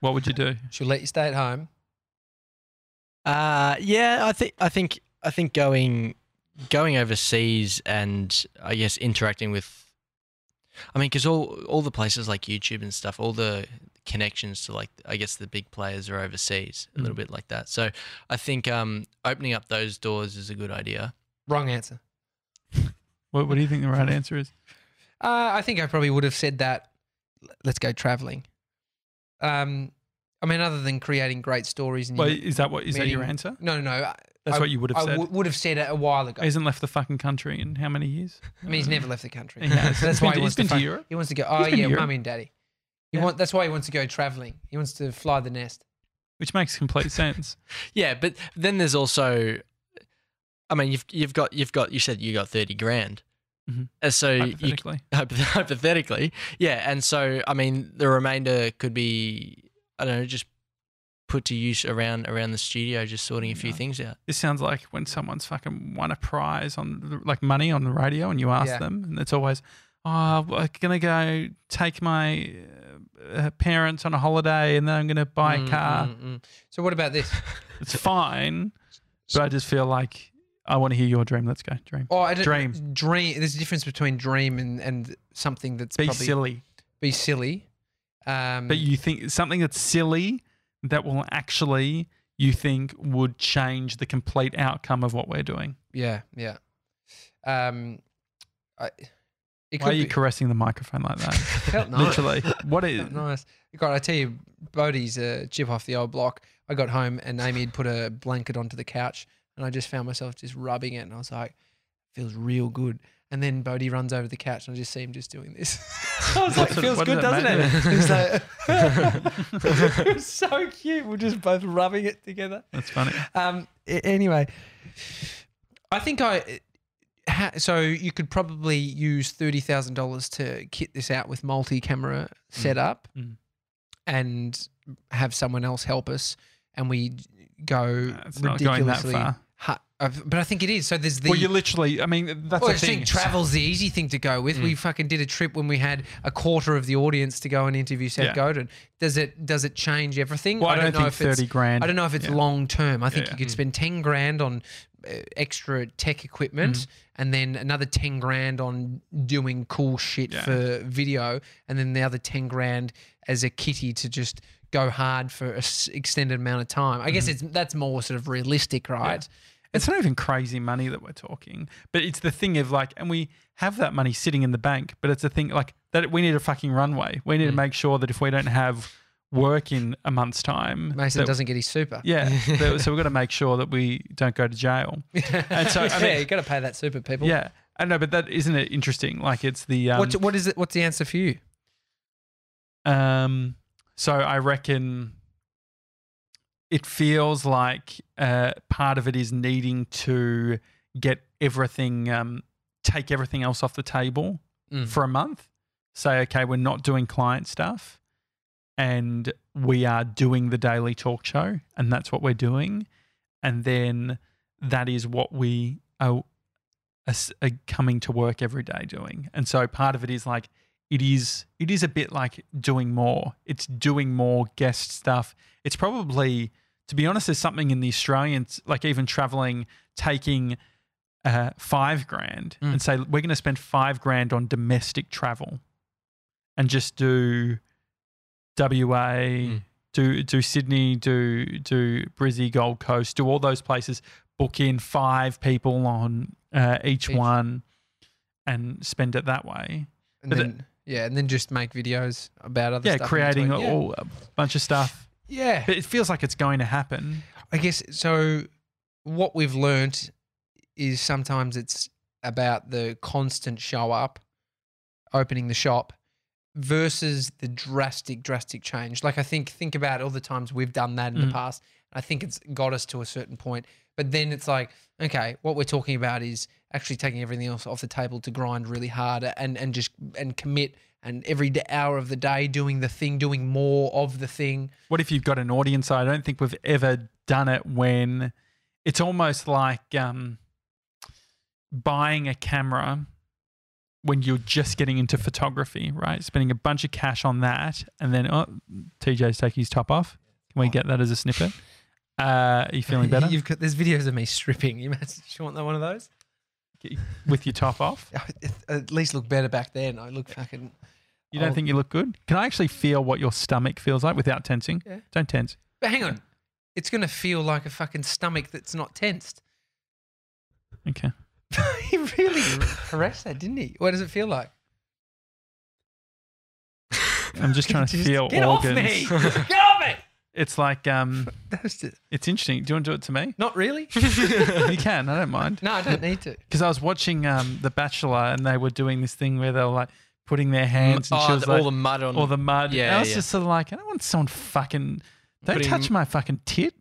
What would you do? She'll let you stay at home. Uh, yeah, I think I think I think going going overseas and I guess interacting with, I mean, because all all the places like YouTube and stuff, all the connections to like I guess the big players are overseas a little Mm. bit like that. So I think um, opening up those doors is a good idea. Wrong answer. What, what do you think the right answer is? Uh, I think I probably would have said that. Let's go traveling. Um, I mean, other than creating great stories. And Well, is that what is that your answer? no, no, no. I- That's I- what you would have I said. w- would have said it a while ago. He hasn't left the fucking country in how many years? I mean, he's never left the country. He has. So that's He's been why to- he wants he's been to, to Europe. He wants to go. Oh yeah, Europe. mummy and daddy. He Yeah. want, that's why he wants to go traveling. He wants to fly the nest. which makes complete sense. Yeah, but then there's also, I mean, you've you've got you've got you said you got thirty grand, Mhm. Uh, so Hypothetically, Hypoth- hypothetically, yeah. And so, I mean, the remainder could be, I don't know, just put to use around around the studio, just sorting a few Yeah. things out. this sounds like when someone's fucking won a prize on the- like money on the radio, and you ask Yeah. them, and it's always, "Oh, I'm gonna go take my uh, parents on a holiday, and then I'm gonna buy a Mm, car." mm, mm. So what about this? It's fine, but I just feel like I want to hear your dream. Let's go, dream. Oh, I don't, Dream. Dream. There's a difference between dream and, and something that's Be probably silly. be silly. Um, But you think something that's silly that will actually you think would change the complete outcome of what we're doing. yeah, yeah. Um, I, it Why are you be, caressing the microphone like that? felt nice. Literally. What is Felt nice. God, I tell you, Bodie's a chip off the old block. I got home and Amy had put a blanket onto the couch, and I just found myself just rubbing it, and I was like, feels real good. And then Bodie runs over the couch, and I just see him just doing this. I was like, it- feels good, does doesn't it? He's like, it was so cute. We're just both rubbing it together. That's funny. Um. Anyway, I think I. So you could probably use thirty thousand dollars to kit this out with multi-camera setup, Mm. and have someone else help us, and we go Uh, it's not going that ridiculously far. hu- but I think it is. So there's the. well, you literally. I mean, that's Well, the I thing. think travel's the easy thing to go with. We fucking did a trip when we had a quarter of the audience to go and interview Seth Yeah. Godin. Does it does it change everything? Well, I don't know think if it's 30 grand. I don't know if it's Yeah. long term. I think Yeah. you could spend ten grand on uh, extra tech equipment, Mm. and then another ten grand on doing cool shit Yeah. for video, and then the other ten grand as a kitty to just go hard for an extended amount of time. I Mm-hmm. guess it's that's more sort of realistic, right? It's not even crazy money that we're talking, but it's the thing of like, and we have that money sitting in the bank, but it's the thing like that we need a fucking runway. We Mm. need to make sure that if we don't have work in a month's time, Mason that- doesn't get his super. Yeah, that- so we've got to make sure that we don't go to jail. And so, I yeah, mean- you got to pay that super, people. Yeah, I know, but that isn't it interesting? Like it's the um, what what is it? What's the answer for you? Um, so I reckon it feels like uh, part of it is needing to get everything, um, take everything else off the table Mm. for a month. Say, okay, we're not doing client stuff and we are doing the daily talk show, and that's what we're doing. And then that is what we are, are are coming to work every day doing. And so part of it is like, it is it is a bit like doing more. It's doing more guest stuff. It's probably, to be honest, there's something in the Australians, like even traveling, taking uh, five grand Mm. and say we're going to spend five grand on domestic travel, and just do WA, do do Sydney, do do Brizzy, Gold Coast, do all those places. Book in five people on uh, each, Each. one, and spend it that way. And But then yeah, and then just make videos about other yeah, stuff. creating yeah. all a bunch of stuff. Yeah. But it feels like it's going to happen. I guess so. What we've learnt is sometimes it's about the constant show up, opening the shop, versus the drastic, drastic change. Like I think think about all the times we've done that in the Mhm. past. I think it's got us to a certain point, but then it's like, okay, what we're talking about is actually taking everything else off the table to grind really hard and and just and commit and every hour of the day doing the thing, doing more of the thing. What if you've got an audience? I don't think we've ever done it when it's almost like um, buying a camera when you're just getting into photography, right? Spending a bunch of cash on that, and then oh, TJ's taking his top off. Can we get that as a snippet? Uh, are you feeling better You've got there's videos of me stripping. You, must, you want one of those? with your top off? At least look better back then. I look fucking. You don't Oh. think you look good? Can I actually feel what your stomach feels like without tensing? Yeah. Don't tense. But hang on, it's gonna feel like a fucking stomach that's not tensed. Okay. he really caressed that, didn't he? What does it feel like? I'm just trying to Just feel get organs. off me! get off me! It's like um, That was just, it's interesting. Do you want to do it to me? not really. you can. I don't mind. no, I don't need to. Because I was watching um, The Bachelor and they were doing this thing where they were like putting their hands and oh, she was the- like, all the mud on. all the mud. Yeah, and I was yeah. just sort of like, I don't want someone fucking. Don't Putting- touch my fucking tit.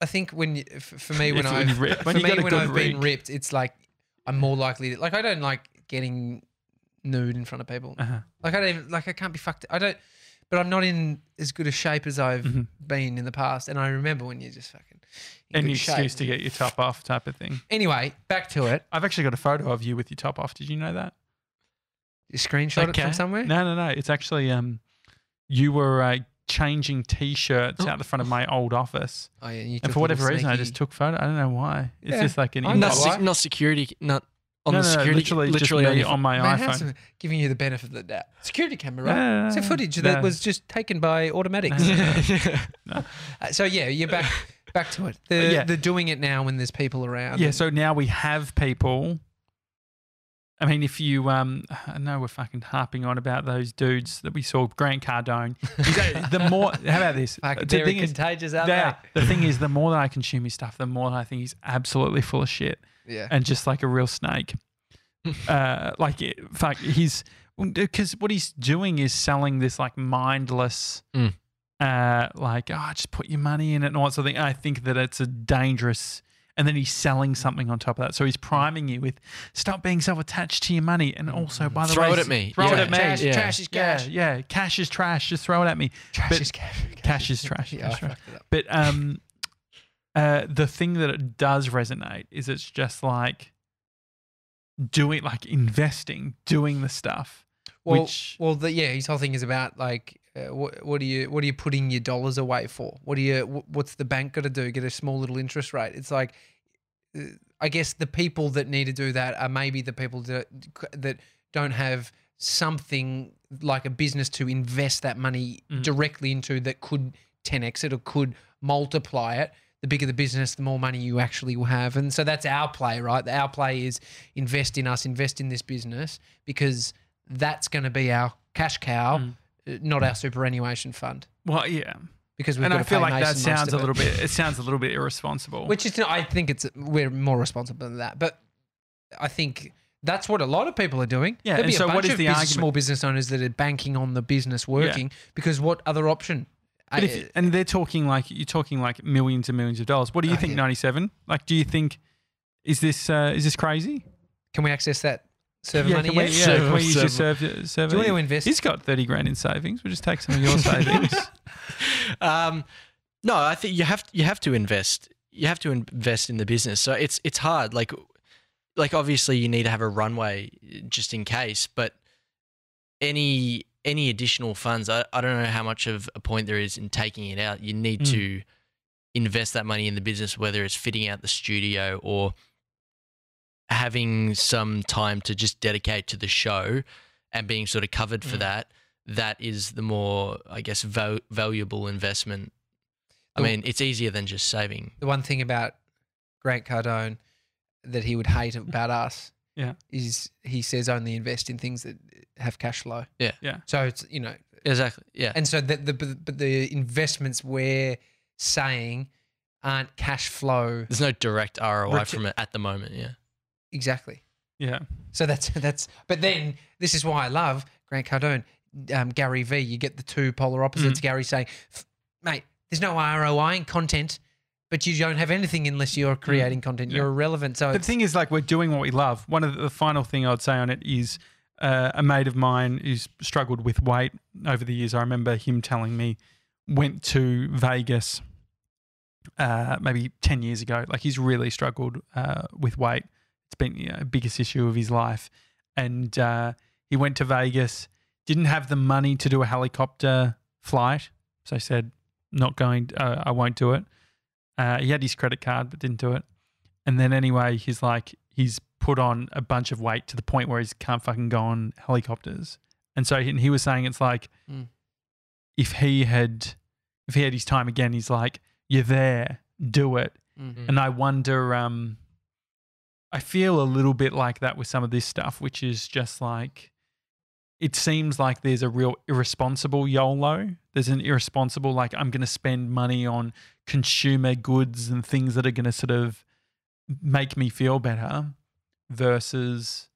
I think when for me when I you for you me when I've been ripped, it's like I'm more likely to like I don't like getting nude in front of people. Uh-huh. Like I don't even like I can't be fucked. I don't, but I'm not in as good a shape as I've Mhm. been in the past. And I remember when you're just fucking in Any good shape. excuse to get your top off, type of thing. Anyway, back to it. I've actually got a photo of you with your top off. Did you know that? You screenshot it Okay. from somewhere. No, no, no. It's actually um, you were uh, changing t-shirts Oh. out the front of my old office, Oh yeah, you and for whatever reason, I just took photo. I don't know why. It's Yeah, just like an. I in- know not, sec- not security, not on no, the no, security. literally, literally on on my Man, iPhone. giving you the benefit of the doubt. Security camera, right? It's a footage that was just taken by automatics. Uh, so yeah, you're back back to it. The Yeah. the doing it now when there's people around. Yeah, so now we have people. I mean, if you, um, I know we're fucking harping on about those dudes that we saw, Grant Cardone. The more, how about this? The thing is, contagious, aren't they the thing is, the more that I consume his stuff, the more that I think he's absolutely full of shit? Yeah. and just like a real snake. uh, like, it- fuck, he's because what he's doing is selling this like mindless, Mm. uh, like oh, just put your money in it and all that sort of thing. I think that it's a dangerous. And then he's selling something on top of that. So he's priming you with stop being so attached to your money. And also, by the Throw way, throw it at me. Throw it at me. Trash, Yeah. trash is cash. Yeah, yeah. Cash is trash. Just throw it at me. Trash But- is cash. Cash is trash. Yeah, Cash trash. fucked it up. But um, uh, the thing that it does resonate is it's just like doing, like investing, doing the stuff. Well, which well, the, yeah, his whole thing is about like, uh, what, what are you, what are you putting your dollars away for? What do you, what's the bank got to do? Get a small little interest rate? It's like, uh, I guess the people that need to do that are maybe the people that that don't have something like a business to invest that money Mm. directly into that could 10x it or could multiply it. The bigger the business, the more money you actually will have. And so that's our play, right? Our play is invest in us, invest in this business because that's going to be our cash cow, Mm. Uh, not our superannuation fund. well, yeah, Because we've and got I to feel like that Mason most sounds a little bit. It sounds a little bit irresponsible. Which is, I think it's we're more responsible than that. But I think that's what a lot of people are doing. Yeah, There'll and be a so what bunch is of the business- argument? small business owners that are banking on the business working because what other option? But I- if, and they're talking like you're talking like millions and millions of dollars. What do you Oh, think? yeah. Ninety seven. Like, do you think is this uh, is this crazy? can we access that server yeah, money can we, yet? yeah, can we use your Server. server? server? Do you want to invest? He's got thirty grand in savings. We'll just take some of your savings. um, no, I think you have you have to invest. You have to invest in the business. So it's it's hard. Like like obviously you need to have a runway just in case, but any any additional funds, I, I don't know how much of a point there is in taking it out. You need Mm. to invest that money in the business, whether it's fitting out the studio or having some time to just dedicate to the show and being sort of covered for Mm. that. That is the more, I guess, val- valuable investment. I The- mean, it's easier than just saving. the one thing about Grant Cardone that he would hate about us Yeah. is he says only invest in things that have cash flow. Yeah. Yeah. So it's you know, Exactly. Yeah. and so the the but the investments we're saying aren't cash flow There's no direct ROI Ret- from it at the moment. Yeah. Exactly. yeah, So that's that's. But then this is why I love Grant Cardone, um, Gary V. You get the two polar opposites. Gary saying, "Mate, there's no ROI in content, but you don't have anything unless you're creating content. Yeah. You're irrelevant." So the thing is, like, we're doing what we love. One of the, the final thing I'd say on it is uh, a mate of mine who's struggled with weight over the years. I remember him telling me went to Vegas uh, maybe ten years ago. Like, he's really struggled uh, with weight. It's been you know, biggest issue of his life, and uh, he went to Vegas. Didn't have the money to do a helicopter flight, so he said, "Not going. Uh, I won't do it." Uh, he had his credit card, but didn't do it. And then anyway, he's like he's put on a bunch of weight to the point where he can't fucking go on helicopters. And so he, he was saying it's like Mm. if he had if he had his time again, he's like you're there, do it. Mm. And I wonder um I feel a little bit like that with some of this stuff, which is just like it seems like there's a real irresponsible YOLO. There's an irresponsible like I'm going to spend money on consumer goods and things that are going to sort of make me feel better versus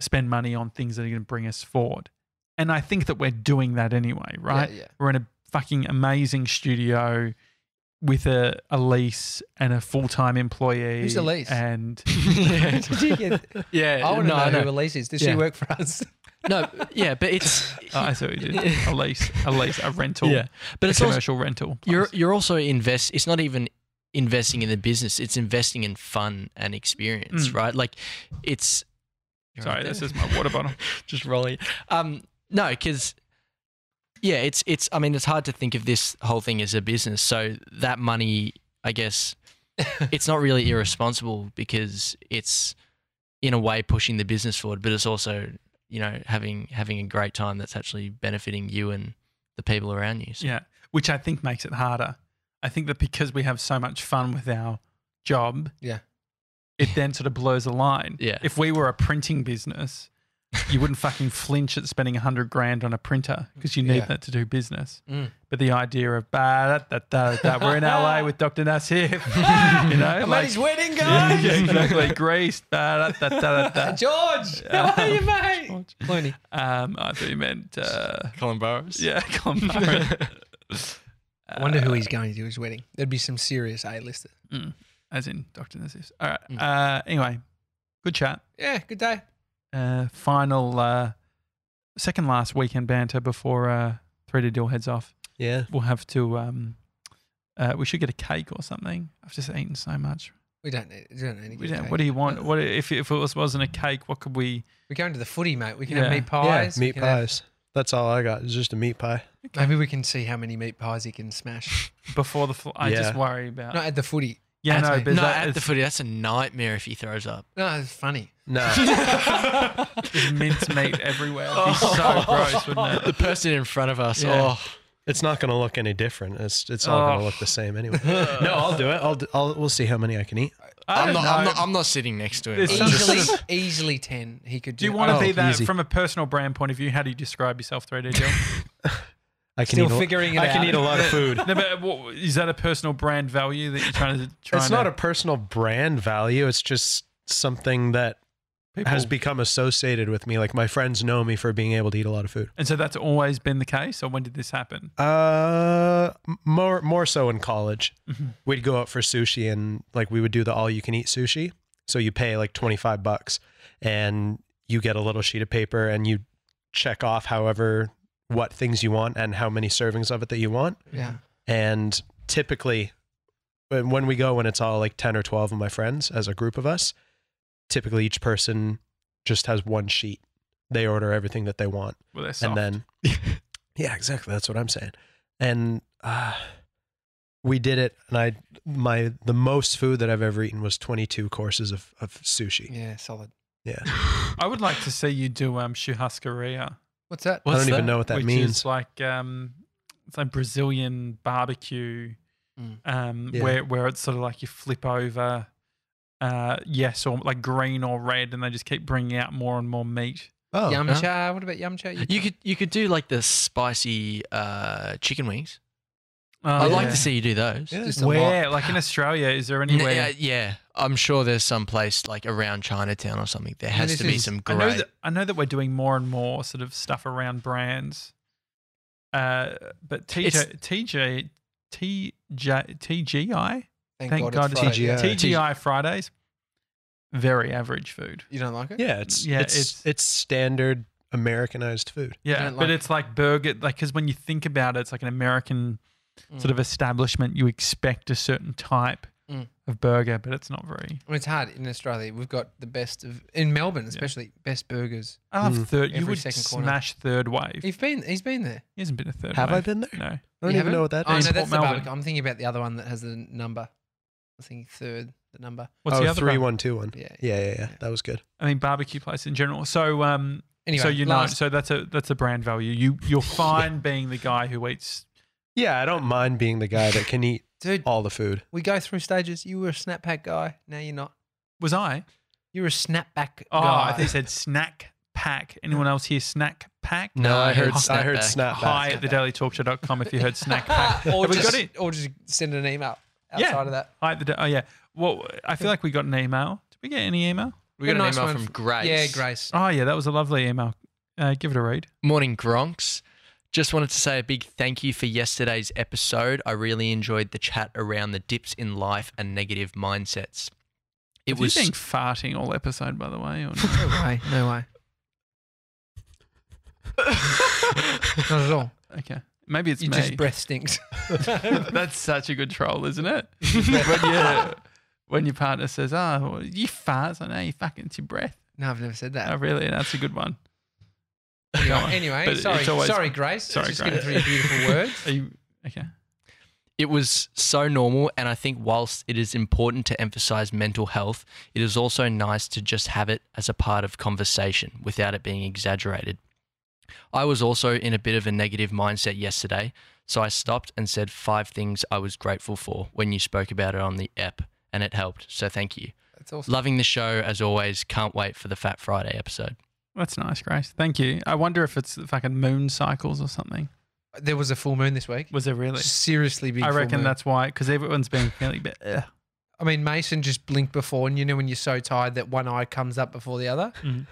spend money on things that are going to bring us forward. And I think that we're doing that anyway, right? Yeah, yeah. We're in a fucking amazing studio with a, a lease and a full time employee. Who's Elise? And Did you get- yeah. I want to no, know know. who Elise is. Does Yeah. she work for us? no, yeah, but it's oh, I thought you did. A lease, a lease, a rental, yeah, but a it's also commercial rental. you're you're also invest. It's not even investing in the business. It's investing in fun and experience, Mm. right? Like it's. Sorry, this is my water bottle. just rolling. Um, no, because yeah, it's it's. I mean, it's hard to think of this whole thing as a business. So that money, I guess, it's not really irresponsible because it's in a way pushing the business forward, but it's also you know having having a great time that's actually benefiting you and the people around you. So, Yeah, which I think makes it harder. I think that because we have so much fun with our job, Yeah. it then sort of blurs the line. Yeah. If we were a printing business, you wouldn't fucking flinch at spending a hundred grand on a printer because you need Yeah. that to do business. Mm. But the idea of ba da da da da, we're in LA with Dr. Nassif, you know, I'm at like his wedding, yeah, guys. yeah, exactly, Greece, ba da da da da. George, how are you, mate? Clooney. Um, I thought you meant uh, Colin Burrows. yeah, Colin Farrell. I wonder who he's going to his wedding. There'd be some serious A-lister. Mm, as in Dr. Nassif. All right. Mm. Uh, anyway, good chat. Yeah, good day. Uh, final, uh, second last weekend banter before uh, 3D-Dyl heads off. Yeah. We'll have to um, Uh, we should get a cake or something. I've just eaten so much. We don't need. We don't need. to We don't, cake. what do you want? What if if it was wasn't a cake? What could we? We're going to the footy, mate. We can Yeah. have meat pies. yeah, meat can have- pies. That's all I got. It's just a meat pie. maybe we can see how many meat pies he can smash. Before the, fl- I Yeah. just worry about. Not at the footy. Yeah, at no, the- but no, that, at the it's footy, that's a nightmare if he throws up. No, it's funny. No, just mince meat everywhere. It'd be so oh. gross, wouldn't The person in front of us. Yeah. Oh, it's not going to look any different. It's it's all going Oh. to look the same anyway. no, I'll do it. I'll, do, I'll we'll see how many I can eat. I I'm don't not, I'm know. not. I'm not sitting next to him. There's I'm just- Easily, easily ten. He could. Do you do you want to Oh, be that easy. from a personal brand point of view? How do you describe yourself, 3D-Dyl? I can Still eat. a- it I can eat a lot of food. no, but what, is that a personal brand value that you're trying to? Trying it's not to, a personal brand value. It's just something that people, has become associated with me. Like my friends know me for being able to eat a lot of food. and so that's always been the case, or when did this happen? Uh, more more so in college. Mhm. We'd go out for sushi and like we would do the all you can eat sushi. So you pay like twenty five bucks, and you get a little sheet of paper and you check off however what things you want and how many servings of it that you want. Yeah. And typically, when when we go, when it's all like 10 or 12 of my friends as a group of us, typically each person just has one sheet. They order everything that they want. Well, they're soft. And then, yeah, exactly. That's what I'm saying. And uh, we did it. And I, my, the most food that I've ever eaten was 22 courses of, of sushi. Yeah. Solid. Yeah. I would like to see you do um churrascaria, What's that? What's I don't even know what that which means. is like um, it's like Brazilian barbecue, Mm. um, Yeah. where where it's sort of like you flip over, uh, yes or like green or red, and they just keep bringing out more and more meat. Oh, yum huh? cha. What about yum cha? You could you could do like the spicy uh, chicken wings. Oh, I'd like to see you do those. Yeah. Just a lot. Where, like in Australia, is there anywhere? yeah, yeah, I'm sure there's some place like around Chinatown or something. There has to be is- some I know great. that I know that we're doing more and more sort of stuff around brands. Uh, but TJ, It's- TJ, TJ, TGI, Thank, thank God, God, it's it's TGI. TGI Fridays, very average food. You don't like it? yeah. It's, Yeah, it's, it's- it's, standard Americanized food. Yeah, don't but like- it's like burger, like because when you think about it, it's like an American Mm. sort of establishment. You expect a certain type Mm. of burger, but it's not very. I mean, it's hard in Australia. We've got the best of in Melbourne, especially best burgers. I love Mm. third. You Every would second corner. smash third wave. He's been. He's been there. He hasn't been a third Have wave. I been there? No. I don't You even haven't? know what that Oh is. no, that's the barbecue. I'm thinking about the other one that has the number. I think third, the number. What's oh, the other three one? one two one. Yeah. Yeah, yeah, yeah. Yeah. That was good. I mean, barbecue place in general. So, um, Anyway, so you know, last, so that's a that's a brand value. You you're fine being the guy who eats. Yeah, I don't mind being the guy that can eat dude, all the food. we go through stages. You were a snapback guy. Now you're not. Was I? You were a snapback Oh, guy. I think you said snack pack. Anyone else here snack pack? No, No, I I heard. heard I heard snapback. snapback. Hi at thedailytalkshow.com if you heard snack pack. or Have we just, got it? or just send an email Yeah. outside of that. Hi at the da- oh yeah. Well, I feel like we got an email. Did we get any email? we got A an nice email one from f- Grace. Yeah, Grace. Oh yeah, that was a lovely email. Uh, give it a read. Morning, Gronks. Just wanted to say a big thank you for yesterday's episode. I really enjoyed the chat around the dips in life and negative mindsets. It Have was you been farting all episode, by the way. Or No way. No way. Not at all. okay, maybe it's You me. just breath stinks. That's such a good troll, isn't it? when, you, when your partner says, "Oh, you fart," I know you fucking it's your breath. No, I've never said that. Oh, that. really? That's a good one. Anyway, anyway sorry, always- sorry, Grace. Sorry, just Grace. getting through your beautiful words. Are you okay? It was so normal, and I think whilst it is important to emphasize mental health, it is also nice to just have it as a part of conversation without it being exaggerated. I was also in a bit of a negative mindset yesterday, so I stopped and said five things I was grateful for when you spoke about it on the app, and it helped. So thank you. That's awesome. Loving the show as always. Can't wait for the Fat Friday episode. That's nice, Grace. Thank you. I wonder if it's fucking moon cycles or something. There was a full moon this week. Was there really? Seriously big. I full reckon moon. that's why, because everyone's been feeling a bit. Ugh. I mean, Mason just blinked before, and you know when you're so tired that one eye comes up before the other. Mm-hmm.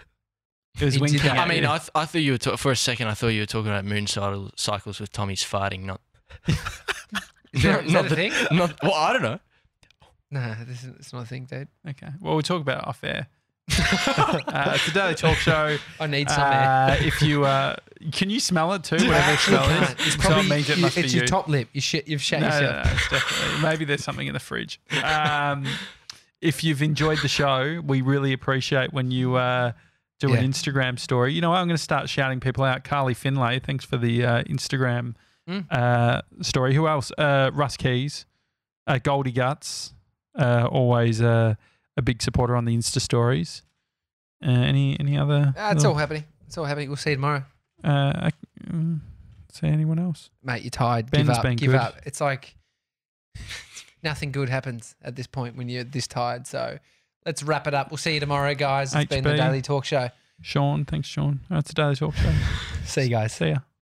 It was He did winking. that. at I mean, you. I, th- I thought you were ta- for a second. I thought you were talking about moon cycle- cycles with Tommy's farting, not Is, there, is that not a the- thing? not. Well, I don't know. No, this is it's not a thing, dude. okay. Well, we'll talk about it off air. Uh, it's a daily talk show. I need some. Uh, if you uh, can you smell it too? Whatever the smell is. It's So probably it means it you- must it's be your you. top lip. You shit. You've shat No, no, yourself. no, definitely. Maybe there's something in the fridge. Um, if you've enjoyed the show, we really appreciate when you uh, do Yeah. an Instagram story. You know, what? I'm going to start shouting people out. Carly Findlay, thanks for the uh, Instagram Mm. uh, story. Who else? Uh, Russ Keys, uh, Goldie Guts, uh, always uh, a big supporter on the Insta stories. Uh, any any other? Ah, it's all happening. It's all happening. We'll see you tomorrow, Uh, I, mm, say anyone else? mate. You're tired. Ben's give up. been give good. up. It's like nothing good happens at this point when you're this tired. So let's wrap it up. We'll see you tomorrow, guys. It's been the Daily Talk Show. Sean, thanks, Sean. That's the daily talk show. See you guys. See ya.